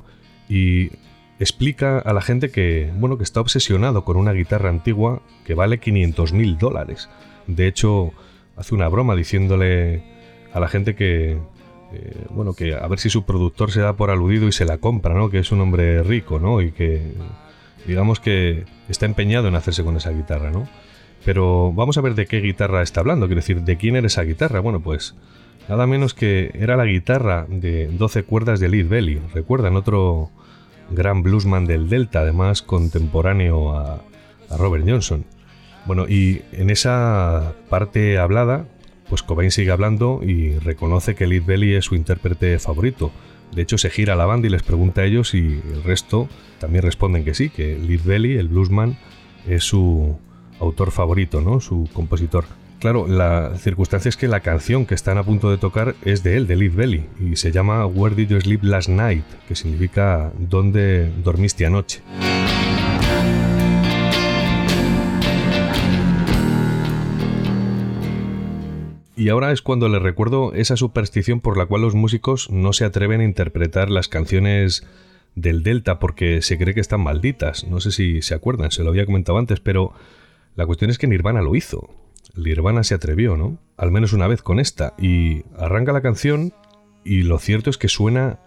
y explica a la gente que, bueno, que está obsesionado con una guitarra antigua que vale 500 mil dólares. De hecho, hace una broma diciéndole a la gente que, eh, bueno, que a ver si su productor se da por aludido y se la compra, ¿no? Que es un hombre rico, ¿no? Y que digamos que está empeñado en hacerse con esa guitarra, ¿no? Pero vamos a ver de qué guitarra está hablando, quiero decir, ¿de quién era esa guitarra? Bueno, pues nada menos que era la guitarra de 12 cuerdas de Lead Belly, recuerdan, otro gran bluesman del Delta, además contemporáneo a, a Robert Johnson. Bueno, y en esa parte hablada, pues Cobain sigue hablando y reconoce que Lead Belly es su intérprete favorito. De hecho, se gira la banda y les pregunta a ellos y el resto también responden que sí, que Lead Belly, el bluesman, es su autor favorito, ¿no? Su compositor. Claro, la circunstancia es que la canción que están a punto de tocar es de él, de Lead Belly, y se llama Where Did You Sleep Last Night, que significa ¿Dónde dormiste anoche? Y ahora es cuando le recuerdo esa superstición por la cual los músicos no se atreven a interpretar las canciones del Delta porque se cree que están malditas. No sé si se acuerdan, se lo había comentado antes, pero la cuestión es que Nirvana lo hizo. Nirvana se atrevió, ¿no? Al menos una vez con esta. Y arranca la canción y lo cierto es que suena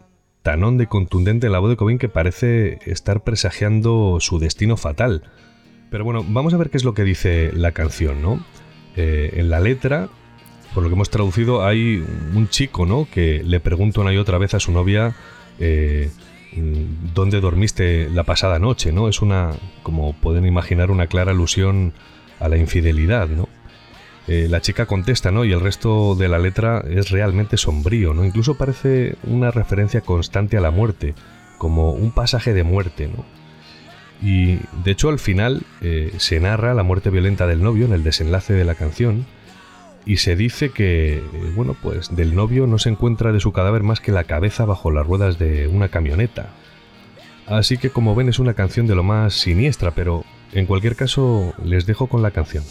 tan honda y contundente en la voz de Cobain que parece estar presagiando su destino fatal. Pero bueno, vamos a ver qué es lo que dice la canción, ¿no? Eh, en la letra, por lo que hemos traducido, hay un chico, ¿no? Que le pregunta una y otra vez a su novia eh, dónde dormiste la pasada noche, ¿no? Es una, como pueden imaginar, una clara alusión a la infidelidad, ¿no? Eh, la chica contesta, ¿no? Y el resto de la letra es realmente sombrío, ¿no? Incluso parece una referencia constante a la muerte, como un pasaje de muerte, ¿no? Y de hecho al final eh, se narra la muerte violenta del novio en el desenlace de la canción y se dice que, bueno, pues del novio no se encuentra de su cadáver más que la cabeza bajo las ruedas de una camioneta. Así que como ven es una canción de lo más siniestra, pero en cualquier caso les dejo con la canción.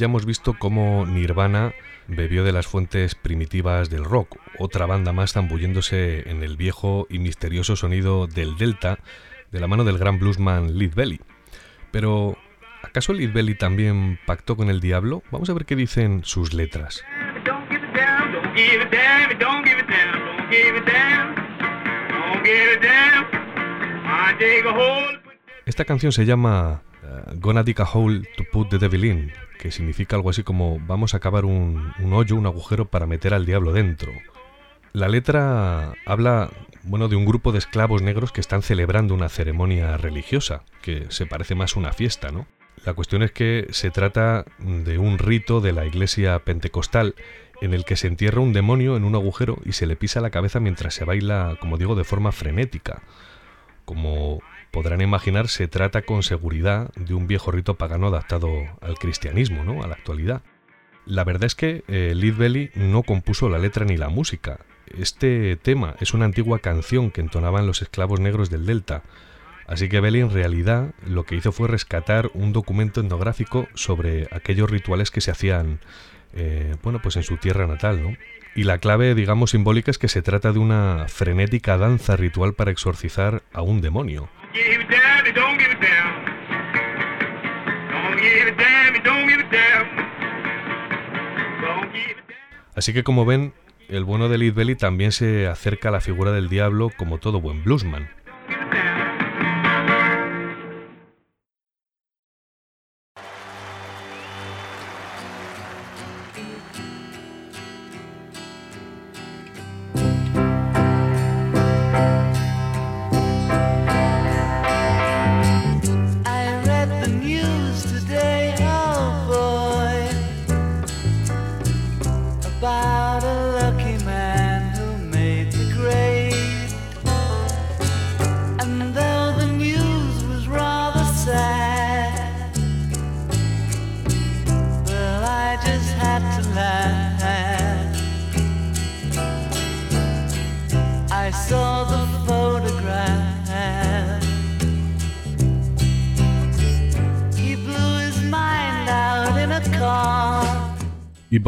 Ya hemos visto cómo Nirvana bebió de las fuentes primitivas del rock, otra banda más zambulléndose en el viejo y misterioso sonido del Delta de la mano del gran bluesman Lead Belly. Pero, ¿acaso Lead Belly también pactó con el diablo? Vamos a ver qué dicen sus letras. Esta canción se llama Gonna Dig a Hole to Put the Devil In, que significa algo así como vamos a cavar un, un hoyo, un agujero para meter al diablo dentro. La letra habla bueno, de un grupo de esclavos negros que están celebrando una ceremonia religiosa, que se parece más a una fiesta, ¿no? La cuestión es que se trata de un rito de la iglesia pentecostal en el que se entierra un demonio en un agujero y se le pisa la cabeza mientras se baila, como digo, de forma frenética. Como podrán imaginar, se trata con seguridad de un viejo rito pagano adaptado al cristianismo, ¿no? A la actualidad. La verdad es que eh, Lead Belly no compuso la letra ni la música. Este tema es una antigua canción que entonaban los esclavos negros del Delta, Así que Belly en realidad lo que hizo fue rescatar un documento etnográfico sobre aquellos rituales que se hacían eh, bueno, pues en su tierra natal, ¿no? Y la clave, digamos, simbólica es que se trata de una frenética danza ritual para exorcizar a un demonio. Así que como ven, el bueno de Lead Belly también se acerca a la figura del diablo como todo buen bluesman.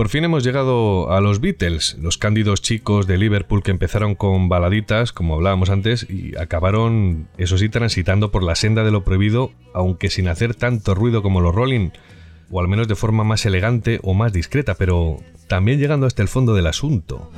Por fin hemos llegado a los Beatles, los cándidos chicos de Liverpool que empezaron con baladitas, como hablábamos antes, y acabaron, eso sí, transitando por la senda de lo prohibido, aunque sin hacer tanto ruido como los Rolling, o al menos de forma más elegante o más discreta, pero también llegando hasta el fondo del asunto.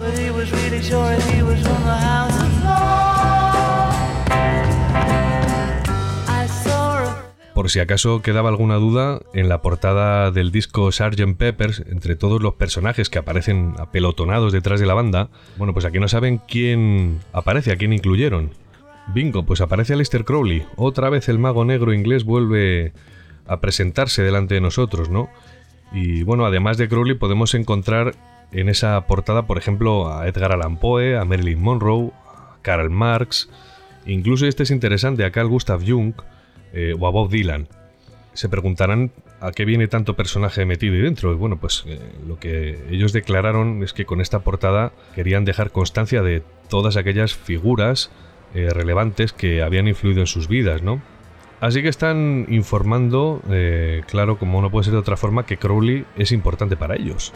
Por si acaso quedaba alguna duda, en la portada del disco Sgt. Peppers, entre todos los personajes que aparecen apelotonados detrás de la banda, bueno, pues aquí no saben quién aparece, a quién incluyeron. Bingo, pues aparece Aleister Crowley. Otra vez el mago negro inglés vuelve a presentarse delante de nosotros, ¿no? Y bueno, además de Crowley podemos encontrar en esa portada, por ejemplo, a Edgar Allan Poe, a Marilyn Monroe, a Karl Marx, incluso este es interesante, a Carl Gustav Jung eh, o a Bob Dylan. Se preguntarán a qué viene tanto personaje metido ahí dentro. Y bueno, pues eh, lo que ellos declararon es que con esta portada querían dejar constancia de todas aquellas figuras eh, relevantes que habían influido en sus vidas, ¿no? Así que están informando, claro, como no puede ser de otra forma, que Crowley es importante para ellos.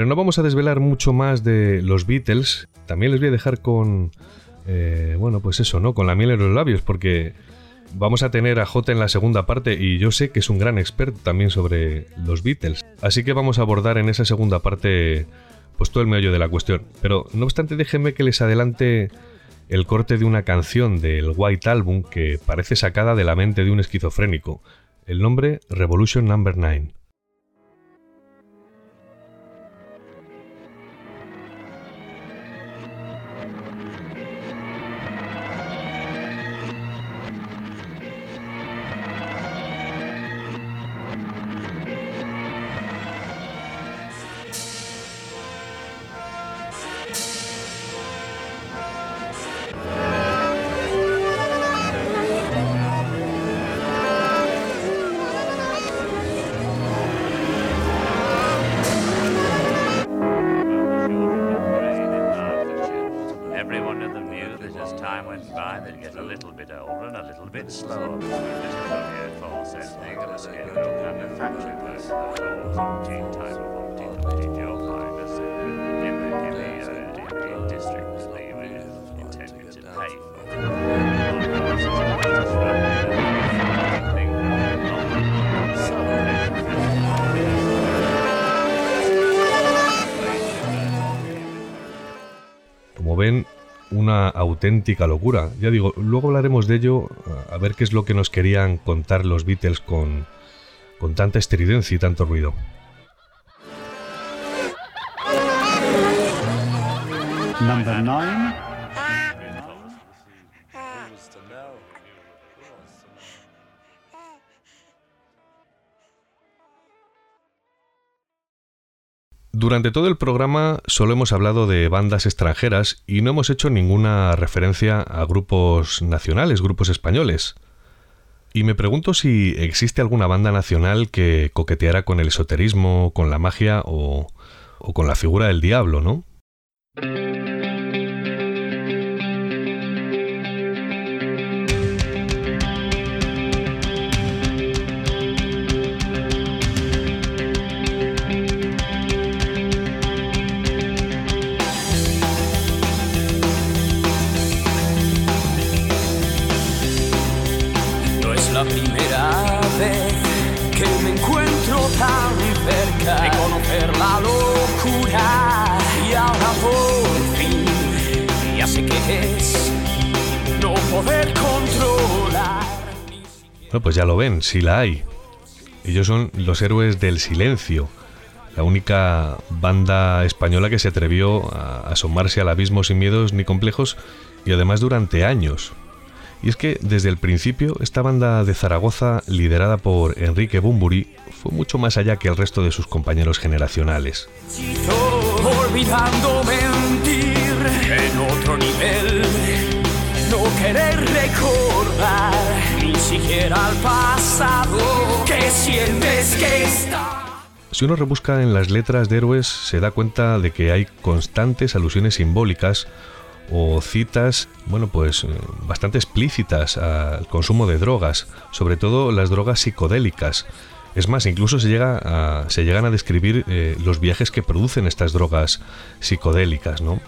Pero no vamos a desvelar mucho más de los Beatles. También les voy a dejar con. Eh, bueno, pues eso, ¿no? Con la miel en los labios, porque vamos a tener a J en la segunda parte y yo sé que es un gran experto también sobre los Beatles. Así que vamos a abordar en esa segunda parte pues todo el meollo de la cuestión. Pero no obstante, déjenme que les adelante el corte de una canción del White Album que parece sacada de la mente de un esquizofrénico. El nombre Revolution Number 9. Auténtica locura. Ya digo, luego hablaremos de ello, a ver qué es lo que nos querían contar los Beatles con, con tanta estridencia y tanto ruido. Durante todo el programa solo hemos hablado de bandas extranjeras y no hemos hecho ninguna referencia a grupos nacionales, grupos españoles. Y me pregunto si existe alguna banda nacional que coqueteara con el esoterismo, con la magia o, o con la figura del diablo, ¿no? Bueno, pues ya lo ven, si la hay. Ellos son los héroes del silencio, la única banda española que se atrevió a asomarse al abismo sin miedos ni complejos y además durante años. Y es que desde el principio esta banda de Zaragoza, liderada por Enrique Bumburi, fue mucho más allá que el resto de sus compañeros generacionales. Olvidando mentir en otro nivel, no querer recordar ni siquiera al pasado que sientes que está. Si uno rebusca en las letras de héroes, se da cuenta de que hay constantes alusiones simbólicas o citas, bueno, pues eh, bastante explícitas al consumo de drogas, sobre todo las drogas psicodélicas. Es más, incluso se, llega a, se llegan a describir eh, los viajes que producen estas drogas psicodélicas, ¿no?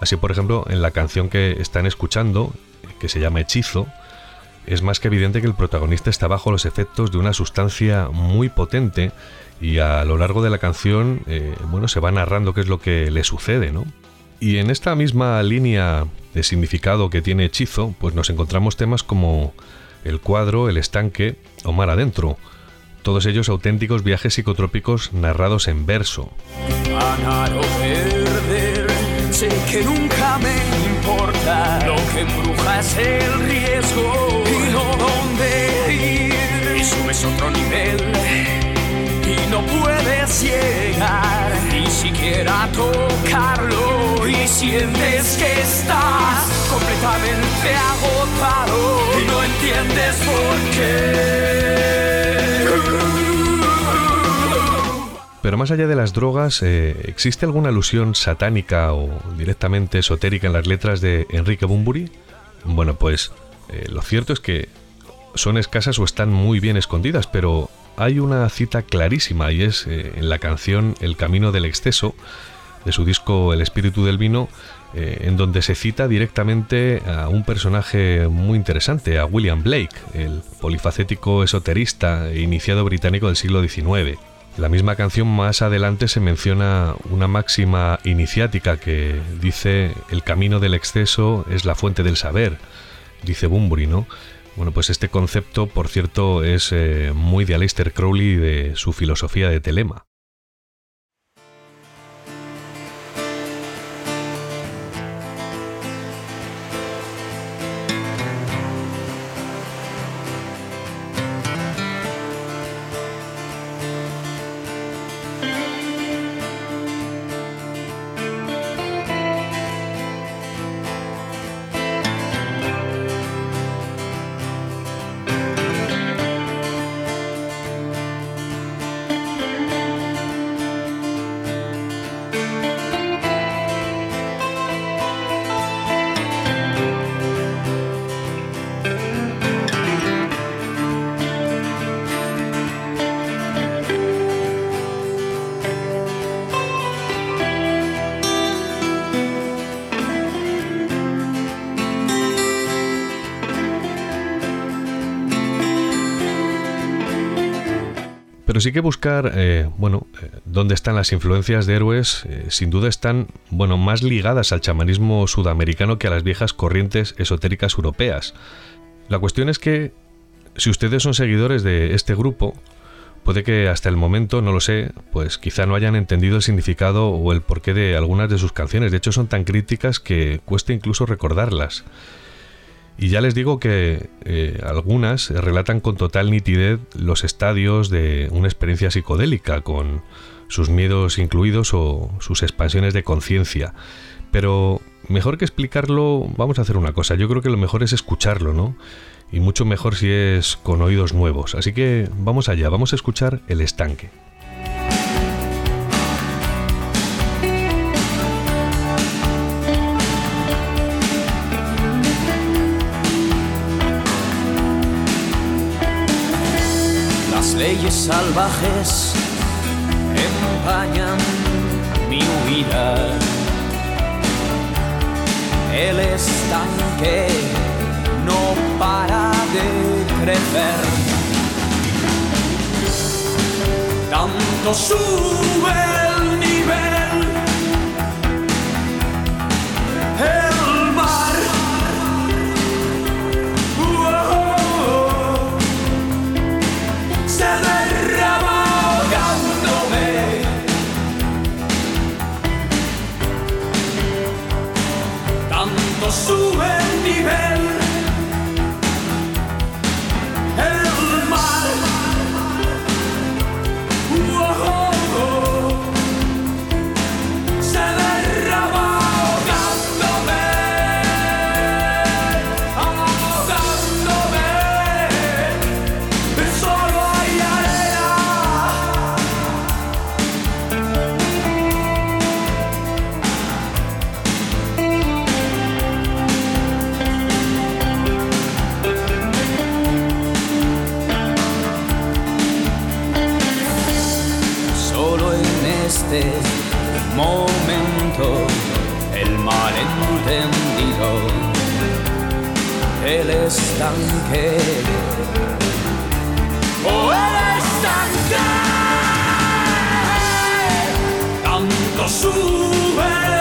Así, por ejemplo, en la canción que están escuchando, que se llama Hechizo, es más que evidente que el protagonista está bajo los efectos de una sustancia muy potente y a lo largo de la canción, eh, bueno, se va narrando qué es lo que le sucede, ¿no? Y en esta misma línea de significado que tiene Hechizo, pues nos encontramos temas como el cuadro, el estanque o mar adentro, todos ellos auténticos viajes psicotrópicos narrados en verso. y subes otro nivel y no puedes llegar siquiera tocarlo y sientes que estás completamente agotado y no entiendes por qué. Pero más allá de las drogas, eh, ¿existe alguna alusión satánica o directamente esotérica en las letras de Enrique Bumburi? Bueno, pues eh, lo cierto es que son escasas o están muy bien escondidas, pero hay una cita clarísima y es eh, en la canción El Camino del Exceso de su disco El Espíritu del Vino, en donde se cita directamente a un personaje muy interesante, a William Blake, el polifacético esoterista e iniciado británico del siglo XIX. La misma canción más adelante se menciona una máxima iniciática que dice el camino del exceso es la fuente del saber, dice Bunbury, ¿no? Bueno, pues este concepto, por cierto, es eh, muy de Aleister Crowley y de su filosofía de telema. Sí que buscar, eh, bueno, eh, dónde están las influencias de héroes, eh, sin duda están, bueno, más ligadas al chamanismo sudamericano que a las viejas corrientes esotéricas europeas. La cuestión es que, si ustedes son seguidores de este grupo, puede que hasta el momento, no lo sé, pues quizá no hayan entendido el significado o el porqué de algunas de sus canciones. De hecho, son tan críticas que cuesta incluso recordarlas. Y ya les digo que eh, algunas relatan con total nitidez los estadios de una experiencia psicodélica, con sus miedos incluidos o sus expansiones de conciencia. Pero mejor que explicarlo, vamos a hacer una cosa. Yo creo que lo mejor es escucharlo, ¿no? Y mucho mejor si es con oídos nuevos. Así que vamos allá, vamos a escuchar El estanque. Leyes salvajes empañan mi huida. El estanque no para de crecer. Tanto sube el nivel. Sube el nivel. Estanque. ¡Oh, el estanque! Tanto sube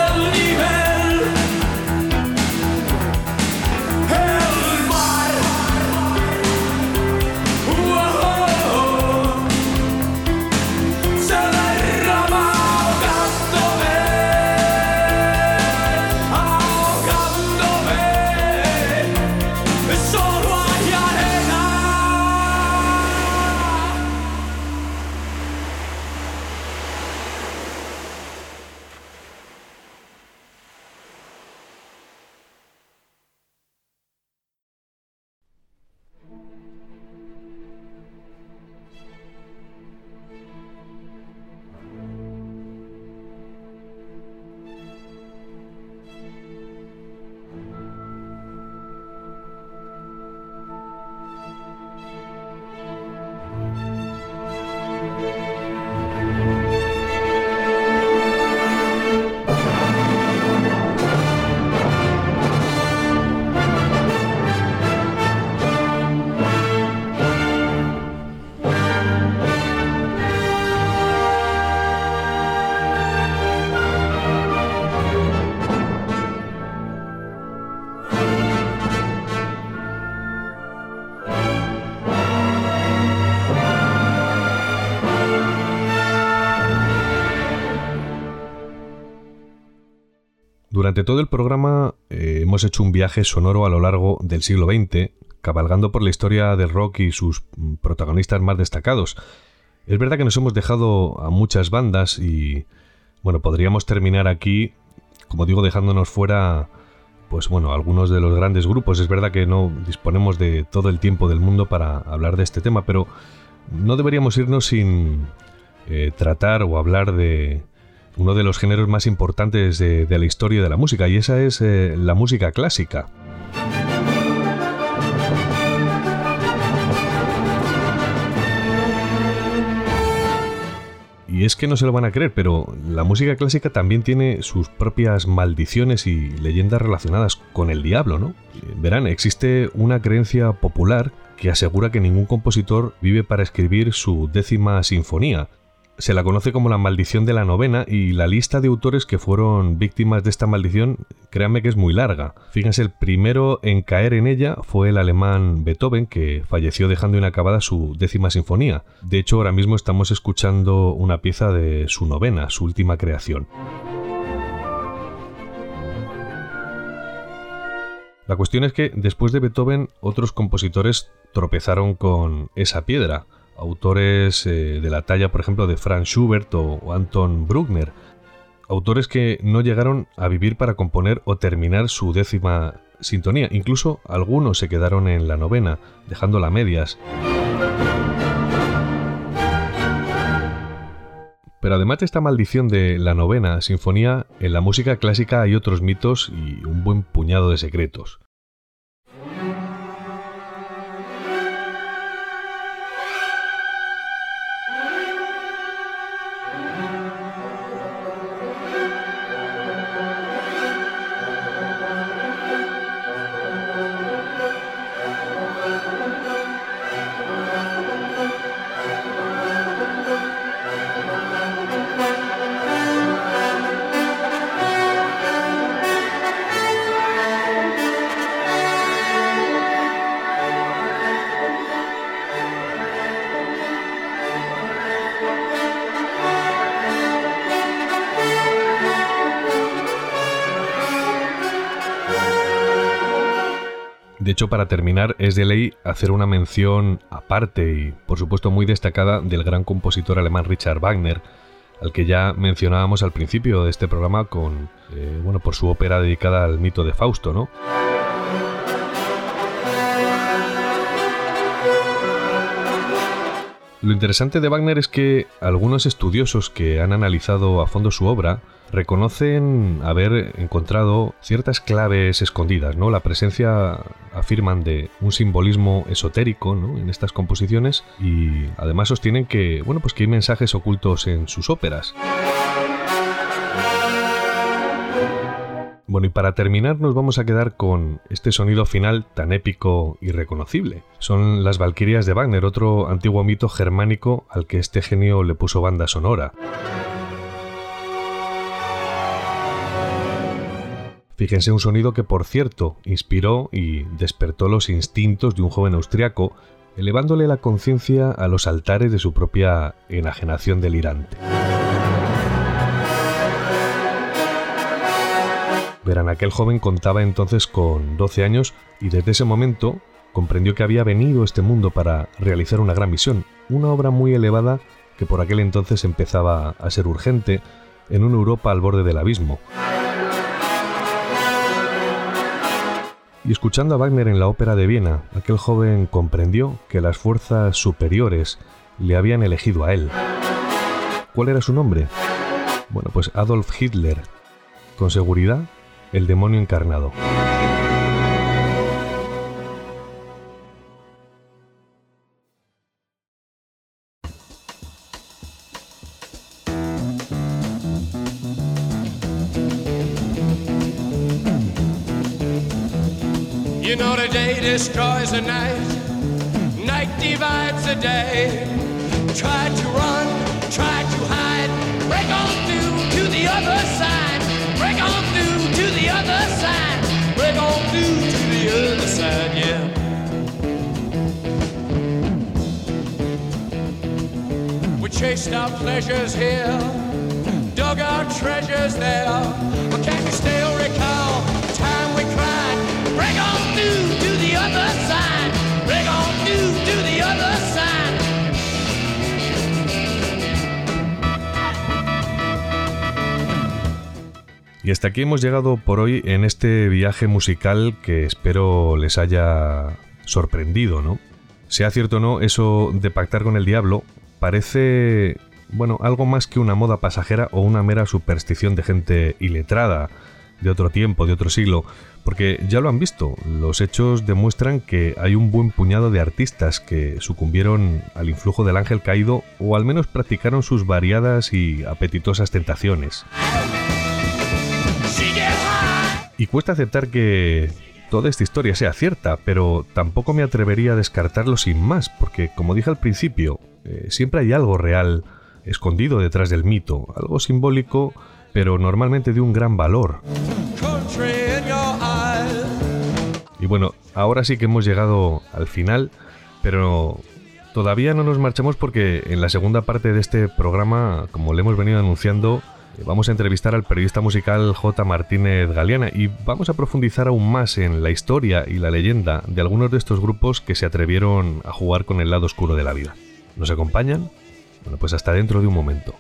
todo el programa eh, hemos hecho un viaje sonoro a lo largo del siglo XX, cabalgando por la historia del rock y sus mm, protagonistas más destacados. Es verdad que nos hemos dejado a muchas bandas y, bueno, podríamos terminar aquí, como digo, dejándonos fuera, pues bueno, algunos de los grandes grupos. Es verdad que no disponemos de todo el tiempo del mundo para hablar de este tema, pero no deberíamos irnos sin eh, tratar o hablar de uno de los géneros más importantes de, la historia de la música, y esa es eh, la música clásica. Y es que no se lo van a creer, pero la música clásica también tiene sus propias maldiciones y leyendas relacionadas con el diablo, ¿no? Verán, existe una creencia popular que asegura que ningún compositor vive para escribir su décima sinfonía. Se la conoce como la maldición de la novena y la lista de autores que fueron víctimas de esta maldición, créanme que es muy larga. Fíjense, el primero en caer en ella fue el alemán Beethoven, que falleció dejando inacabada su décima sinfonía. De hecho, ahora mismo estamos escuchando una pieza de su novena, su última creación. La cuestión es que después de Beethoven otros compositores tropezaron con esa piedra. Autores eh, de la talla, por ejemplo, de Franz Schubert o, Anton Bruckner. Autores que no llegaron a vivir para componer o terminar su décima sintonía. Incluso algunos se quedaron en la novena, dejándola a medias. Pero además de esta maldición de la novena sinfonía, en la música clásica hay otros mitos y un buen puñado de secretos. De hecho, para terminar, es de ley hacer una mención aparte y, por supuesto, muy destacada del gran compositor alemán Richard Wagner, al que ya mencionábamos al principio de este programa con, eh, bueno, por su ópera dedicada al mito de Fausto, ¿no? Lo interesante de Wagner es que algunos estudiosos que han analizado a fondo su obra reconocen haber encontrado ciertas claves escondidas, ¿no? La presencia, afirman, de un simbolismo esotérico ¿no? en estas composiciones y además sostienen que, bueno, pues que hay mensajes ocultos en sus óperas. Bueno, y para terminar nos vamos a quedar con este sonido final tan épico y reconocible. Son las Valquirias de Wagner, otro antiguo mito germánico al que este genio le puso banda sonora. Fíjense un sonido que, por cierto, inspiró y despertó los instintos de un joven austriaco, elevándole la conciencia a los altares de su propia enajenación delirante. Verán, aquel joven contaba entonces con 12 años y desde ese momento comprendió que había venido a este mundo para realizar una gran misión, una obra muy elevada que por aquel entonces empezaba a ser urgente en una Europa al borde del abismo. Y escuchando a Wagner en la ópera de Viena, aquel joven comprendió que las fuerzas superiores le habían elegido a él. ¿Cuál era su nombre? Bueno, pues Adolf Hitler. Con seguridad, el demonio encarnado. You know destroys the night here, dug our treasures there. Y hasta aquí hemos llegado por hoy en este viaje musical que espero les haya sorprendido, ¿no? Sea cierto o no, eso de pactar con el diablo parece, bueno, algo más que una moda pasajera o una mera superstición de gente iletrada, de otro tiempo, de otro siglo, porque ya lo han visto, los hechos demuestran que hay un buen puñado de artistas que sucumbieron al influjo del ángel caído o al menos practicaron sus variadas y apetitosas tentaciones. Y cuesta aceptar que toda esta historia sea cierta, pero tampoco me atrevería a descartarlo sin más, porque como dije al principio, eh, siempre hay algo real escondido detrás del mito, algo simbólico, pero normalmente de un gran valor. Y bueno, ahora sí que hemos llegado al final, pero todavía no nos marchamos porque en la segunda parte de este programa, como le hemos venido anunciando, vamos a entrevistar al periodista musical J. Martínez Galeana y vamos a profundizar aún más en la historia y la leyenda de algunos de estos grupos que se atrevieron a jugar con el lado oscuro de la vida. ¿Nos acompañan? Bueno, pues hasta dentro de un momento.